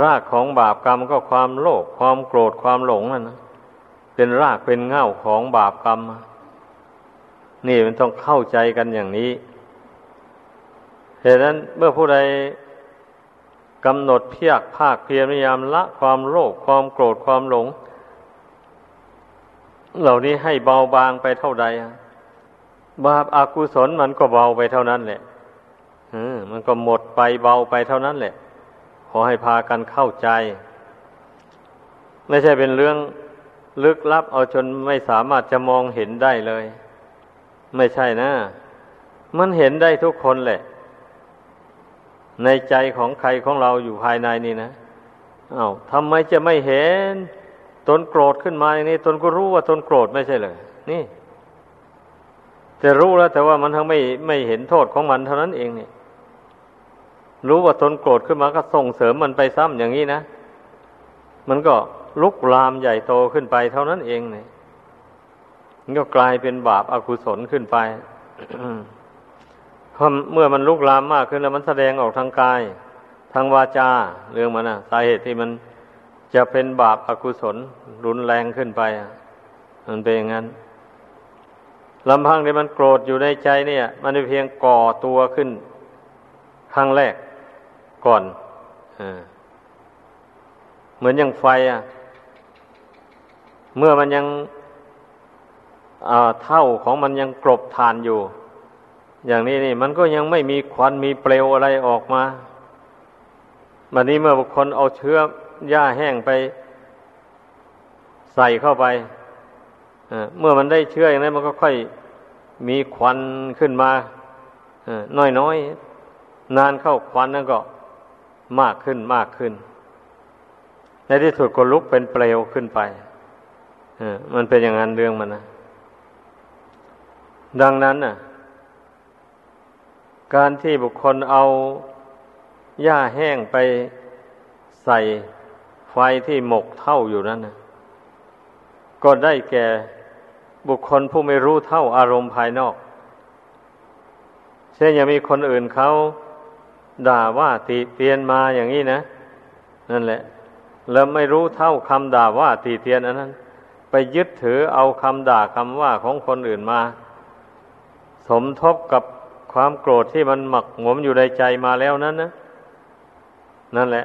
รากของบาปกรรมก็ความโลภความโกรธความหลงนั่นนะเป็นรากเป็นเง่าของบาปกรรม นี่มันต้องเข้าใจกันอย่างนี้เหตุนั้นเมื่อผู้ใดกำหนดเพียกภาคเพียรพยายามละความโลภความโกรธความหลง เหล่านี้ให้เบาบางไปเท่าใดบาปอากุศลมันก็เบาไปเท่านั้นแหละ มันก็หมดไปเบาไปเท่านั้นแหละ ขอให้พากันเข้าใจ ไม่ใช่เป็นเรื่องลึกลับเอาจนไม่สามารถจะมองเห็นได้เลย ไม่ใช่นะ มันเห็นได้ทุกคนแหละ ในใจของใครของเราอยู่ภายในนี่นะอา้าวทำไมจะไม่เห็น ตนโกรธขึ้นมาอย่างนี้ ตนก็รู้ว่าตนโกรธไม่ใช่เลย นี่ แต่รู้แล้วแต่ว่ามันทั้งไม่ไม่เห็นโทษของมันเท่านั้นเองเนี่ย รู้ว่าตนโกรธขึ้นมาก็ส่งเสริมมันไปซ้ำอย่างนี้นะ มันก็ลุกลามใหญ่โตขึ้นไปเท่านั้นเองเนี่ยมันก็กลายเป็นบาปอากุศลขึ้นไปเมื่อมันลุกลามมากขึ้นแล้วมันแสดงออกทางกาย ทางวาจา เรื่องมันนะสาเหตุที่มันจะเป็นบาปอากุศลรุนแรงขึ้นไปมันเป็นอย่างนั้นลำพังที่มันโกรธอยู่ในใจเนี่ย มันเพียงก่อตัวขึ้นครั้งแรก ก่อนเหมือนอย่างไฟอะ เมื่อมันยังเท่าของมันยังกรบฐานอยู่ อย่างนี้นี่ มันก็ยังไม่มีควันมีเปลวอะไรออกมาบัดนี้เมื่อบุคคลเอาเชื้อหญ้าแห้งไป ใส่เข้าไปเมื่อมันได้เชื้ออย่างนั้นมันก็ค่อยมีควันขึ้นมาน้อยๆนานเข้าควันนั้นก็ มากขึ้นมากขึ้น ในที่สุดก็ลุกเป็นเปลวขึ้นไปมันเป็นอย่างนั้นเรื่องมันนะ ดังนั้นน่ะ การที่บุคคลเอาหญ้าแห้งไปใส่ไฟที่หมกเท่าอยู่นั้นนะก็ได้แก่บุคคลผู้ไม่รู้เท่าอารมณ์ภายนอก เช่นอย่างมีคนอื่นเขา ด่าว่าติเตียนมาอย่างนี้นะนั่นแหละ แล้วไม่รู้เท่าคำด่าว่าติเตียนอันนั้น ไปยึดถือเอาคำด่าคำว่าของคนอื่นมา สมทบกับความโกรธที่มันหมักหมมอยู่ในใจมาแล้วนั้นนะนั่นแหละ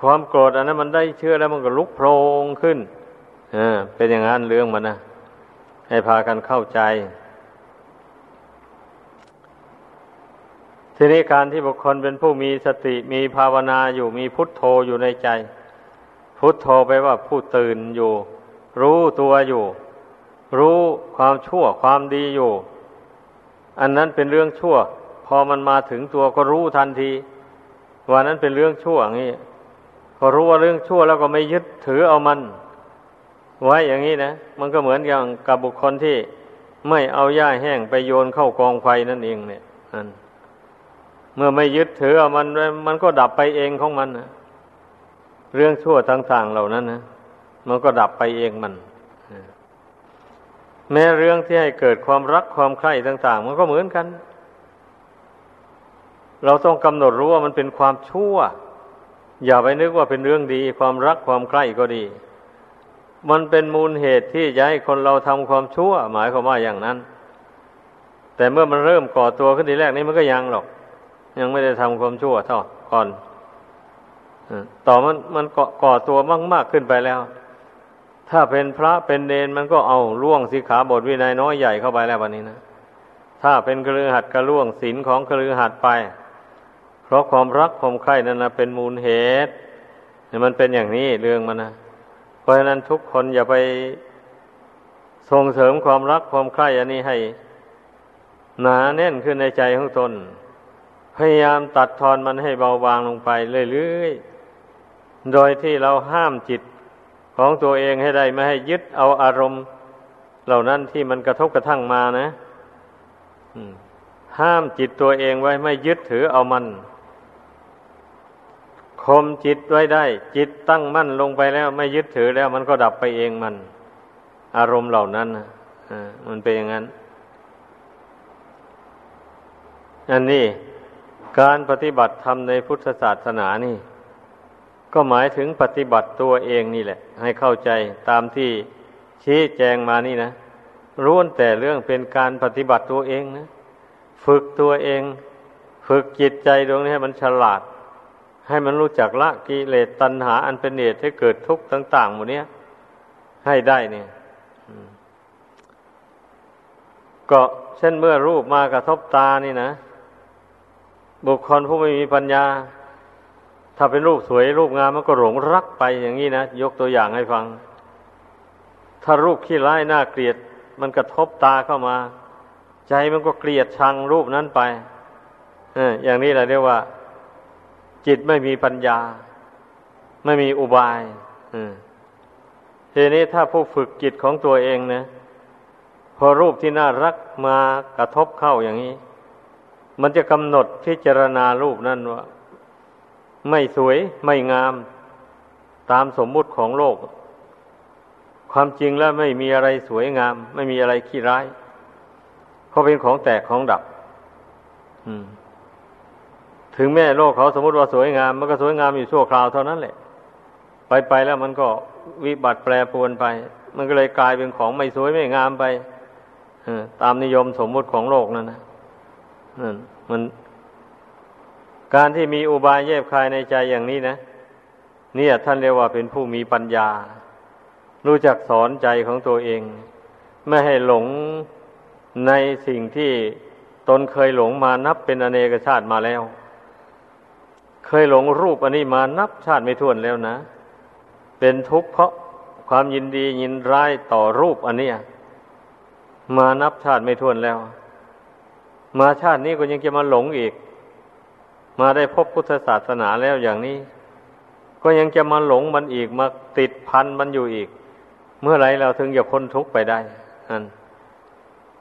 ความโกรธอันนั้นมันได้เชื่อแล้วมันก็ลุกโพลงขึ้น เออ เป็นอย่างนั้นเรื่องมันนะให้พากันเข้าใจ ทีนี้การที่บุคคลเป็นผู้มีสติมีภาวนาอยู่มีพุทโธอยู่ในใจ พุทโธไปว่าผู้ตื่นอยู่ รู้ตัวอยู่ รู้ความชั่วความดีอยู่ อันนั้นเป็นเรื่องชั่ว พอมันมาถึงตัวก็รู้ทันทีว่านั้นเป็นเรื่องชั่วอย่างนี้พอรู้ว่าเรื่องชั่วแล้วก็ไม่ยึดถือเอามัน ไว้อย่างนี้นะมันก็เหมือนอย่างกับบุคคลที่ไม่เอาหญ้าแห้งไปโยนเข้ากองไฟนั่นเองเนี่ยนั่น เมื่อไม่ยึดถืออมันมันก็ดับไปเองของมันนะเรื่องชั่วต่างๆเหล่านั้นนะมันก็ดับไปเองมันแม้เรื่องที่ให้เกิดความรักความใคร่ต่าง ๆ มันก็เหมือนกัน เราต้องกำหนดรู้ว่ามันเป็นความชั่ว อย่าไปนึกว่าเป็นเรื่องดี ความรักความใกล้ก็ดี มันเป็นมูลเหตุที่จะให้คนเราทำความชั่ว หมายความว่าอย่างนั้น แต่เมื่อมันเริ่มก่อตัวขึ้นทีแรกนี้มันก็ยังหรอก ยังไม่ได้ทำความชั่วเท่าก่อนต่อมันมันก่อก่อตัวมากมากขึ้นไปแล้ว ถ้าเป็นพระเป็นเนนมันก็เอาล่วงสิขาบทวินัยน้อยใหญ่เข้าไปแล้ววันนี้นะถ้าเป็นกลือหัดกระล่วงศีลของกลือหัดไป เพราะความรักความใคร่นั่นนะเป็นมูลเหตุเนี่ยมันเป็นอย่างนี้เรื่องมันนะเพราะฉะนั้นทุกคนอย่าไปส่งเสริมความรักความใคร่อันนี้ให้หนาแน่นขึ้นในใจของตน พยายามตัดทอนมันให้เบาบางลงไปเรื่อยๆ โดยที่เราห้ามจิตของตัวเองให้ได้ไม่ให้ยึดเอาอารมณ์ เหล่านั้นที่มันกระทบกระทั่งมานะห้ามจิตตัวเองไว้ไม่ยึดถือเอามันข่มจิตไว้ได้ จิตตั้งมั่นลงไปแล้ว ไม่ยึดถือแล้วมันก็ดับไปเองมัน อารมณ์เหล่านั้นอ่ามันเป็นอย่างนั้น อันนี้ การปฏิบัติธรรมในพุทธศาสนานี่ ก็หมายถึงปฏิบัติตัวเองนี่แหละ ให้เข้าใจตามที่ชี้แจงมานี่นะร้วนแต่เรื่องเป็นการปฏิบัติตัวเองนะ ฝึกตัวเอง ฝึกจิตใจดวงนี้ให้มันฉลาด ให้มันรู้จักละกิเลสตัณหา อันเป็นเหตุให้เกิดทุกข์ต่างๆหมดเนี้ยให้ได้เนี่ยก็เช่นเมื่อรูปมากระทบตานี่นะ บุคคลผู้ไม่มีปัญญา ถ้าเป็นรูปสวยรูปงามมันก็หลงรักไปอย่างนี้นะ ยกตัวอย่างให้ฟัง ถ้ารูปขี้ร้ายน่าเกลียด มันกระทบตาเข้ามา ใจมันก็เกลียดชังรูปนั้นไปออย่างนี้แหละเรียกว่า จิตไม่มีปัญญา ไม่มีอุบายทีนี้ถ้าผู้ฝึกจิตของตัวเองนะพอรูปที่น่ารักมากระทบเข้าอย่างนี้ มันจะกำหนดพิจารณารูปนั้นว่า ไม่สวยไม่งาม ตามสมมุติของโลก ความจริงแล้วไม่มีอะไรสวยงาม ไม่มีอะไรขี้ร้ายเพราะเป็นของแตกของดับถึงแม่โลกเขาสมมติว่าสวยงาม มันก็สวยงามอยู่ชั่วคราวเท่านั้นแหละ ไปไปแล้วมันก็วิบัติแปรปรวนไป มันก็เลยกลายเป็นของไม่สวยไม่งามไปตามนิยมสมมุติของโลกนั่นนะ นั่นมันการที่มีอุบายแยบคายในใจอย่างนี้นะเนี่ยท่านเรียกว่าเป็นผู้มีปัญญา รู้จักสอนใจของตัวเอง ไม่ให้หลงในสิ่งที่ตนเคยหลงมานับเป็นอเนกชาติมาแล้ว เคยหลงรูปอันนี้มานับชาติไม่ถ้วนแล้วนะ เป็นทุกข์เพราะความยินดียินร้ายต่อรูปอันเนี้ยมานับชาติไม่ท้วนแล้ว มาชาตินี้ก็ยังจะมาหลงอีก มาได้พบพุทธศาสนาแล้วอย่างนี้ ก็ยังจะมาหลงมันอีกมาติดพันมันอยู่อีก เมื่อไรเราถึงจะพ้นทุกข์ไปได้อัน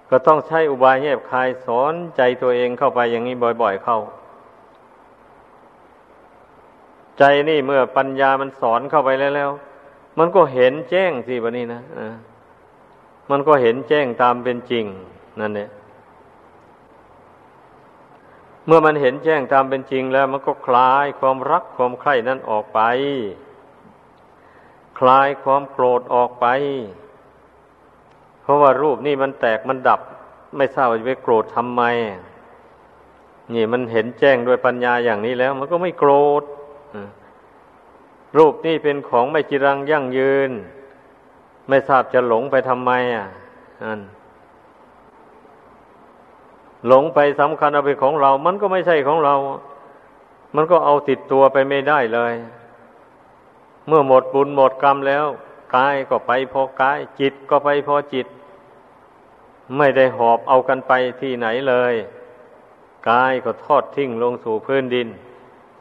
ก็ต้องใช้อุบายแยบคายสอนใจตัวเองเข้าไปอย่างนี้บ่อย ๆ เข้า ใจนี่เมื่อปัญญามันสอนเข้าไปแล้ว มันก็เห็นแจ้งสิบนี้นะอ่ามันก็เห็นแจ้งตามเป็นจริง นั่นเนี่ย เมื่อมันเห็นแจ้งตามเป็นจริงแล้ว มันก็คลายความรักความใคร่นั้นออกไป คลายความโกรธออกไป เพราะว่ารูปนี่มันแตกมันดับ ไม่ทราบว่าจะไปโกรธทำไม นี่มันเห็นแจ้งด้วยปัญญาอย่างนี้แล้ว มันก็ไม่โกรธรูปนี่เป็นของไม่จีรังยั่งยืน ไม่ทราบจะหลงไปทำไม อะอัน หลงไปสำคัญเอาเป็นของเรา มันก็ไม่ใช่ของเรา มันก็เอาติดตัวไปไม่ได้เลย เมื่อหมดบุญหมดกรรมแล้วกายก็ไปพอกาย จิตก็ไปพอจิต ไม่ได้หอบเอากันไปที่ไหนเลยกายก็ทอดทิ้งลงสู่พื้นดิน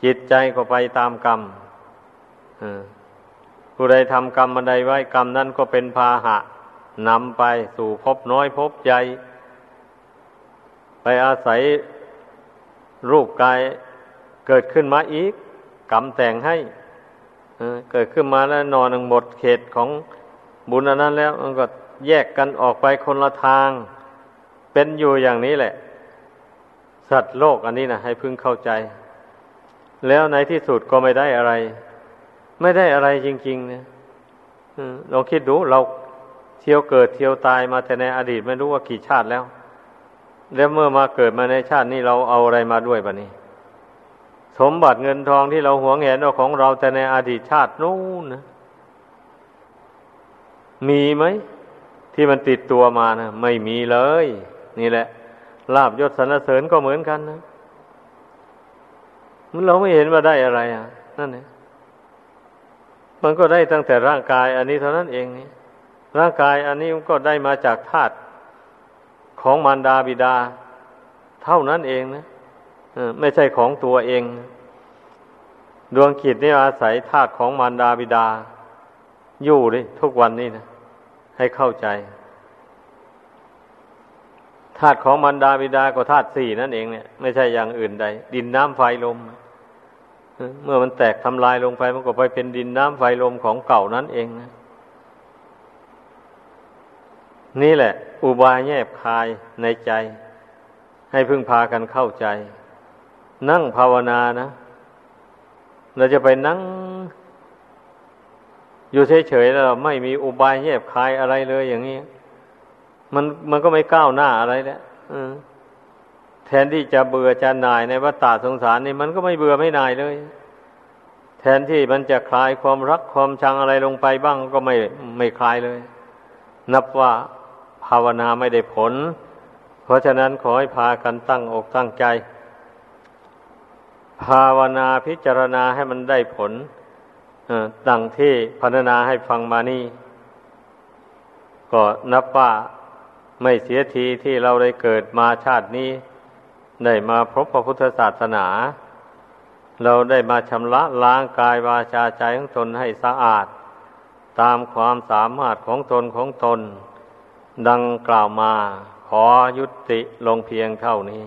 จิตใจก็ไปตามกรรมผู้ใดทำกรรมบันใดไว้กรรมนั้นก็เป็นพาหะนำไปสู่พบน้อยพบใหญ่ ไปอาศัยรูปกายเกิดขึ้นมาอีกกรรมแต่งให้เกิดขึ้นมาแล้วนอนหมดเขตของบุญอันนั้นแล้ว มันก็แยกกันออกไปคนละทาง เป็นอยู่อย่างนี้แหละ สัตว์โลกอันนี้นะให้พึงเข้าใจ แล้วในที่สุดก็ไม่ได้อะไร ไม่ได้อะไรจริงๆเนี่ยลองคิดดูเราเที่ยวเกิดเที่ยวตายมาแต่ในอดีตไม่รู้ว่ากี่ชาติแล้ว แล้วเมื่อมาเกิดมาในชาตินี้เราเอาอะไรมาด้วยบะนี้ สมบัติเงินทองที่เราหวงแหนว่าของเราแต่ในอดีตชาตินู้นนะมีไหม ที่มันติดตัวมานะไม่มีเลย นี่แหละลาบยศสรรเสริญก็เหมือนกันนะมันเราไม่เห็นว่าได้อะไรอะ นั่นเองมันก็ได้ตั้งแต่ร่างกาย อันนี้เท่านั้นเองนี่ร่างกายอันนี้มันก็ได้มาจากธาตุ ของมารดาบิดา เท่านั้นเองนะไม่ใช่ของตัวเอง ดวงขีดนี่อาศัยธาตุของมารดาบิดา อยู่เลยทุกวันนี้นะให้เข้าใจธาตุของมารดาบิดาก็ธาตุสี่นั่นเองเนี่ยไม่ใช่อย่างอื่นใด ดินน้ำไฟลม เมื่อมันแตกทำลายลงไปมันก็ไปเป็นดินน้ำไฟลมของเก่านั้นเองนะ นี่แหละ อุบายแยบคายในใจ ให้พึ่งพากันเข้าใจ นั่งภาวนานะ เราจะไปนั่ง อยู่เฉยๆแล้วไม่มีอุบายแยบคายอะไรเลยอย่างนี้ มันมันก็ไม่ก้าวหน้าอะไรแล้วแทนที่จะเบื่อจะหน่ายในวัฏฏะสงสารนี่มันก็ไม่เบื่อไม่หน่ายเลย แทนที่มันจะคลายความรักความชังอะไรลงไปบ้างก็ไม่ไม่คลายเลย นับว่า ภาวนาไม่ได้ผล เพราะฉะนั้นขอให้พากันตั้งอกตั้งใจ ภาวนาพิจารณาให้มันได้ผลดังที่พัฒนาให้ฟังมานี่ ก็นับว่าไม่เสียทีที่เราได้เกิดมาชาตินี้ ได้มาพบพระพุทธศาสนา เราได้มาชำระล้างกายวาจาใจของตนให้สะอาด ตามความสามารถของตนของตน ดังกล่าวมาขอยุติลงเพียงเท่านี้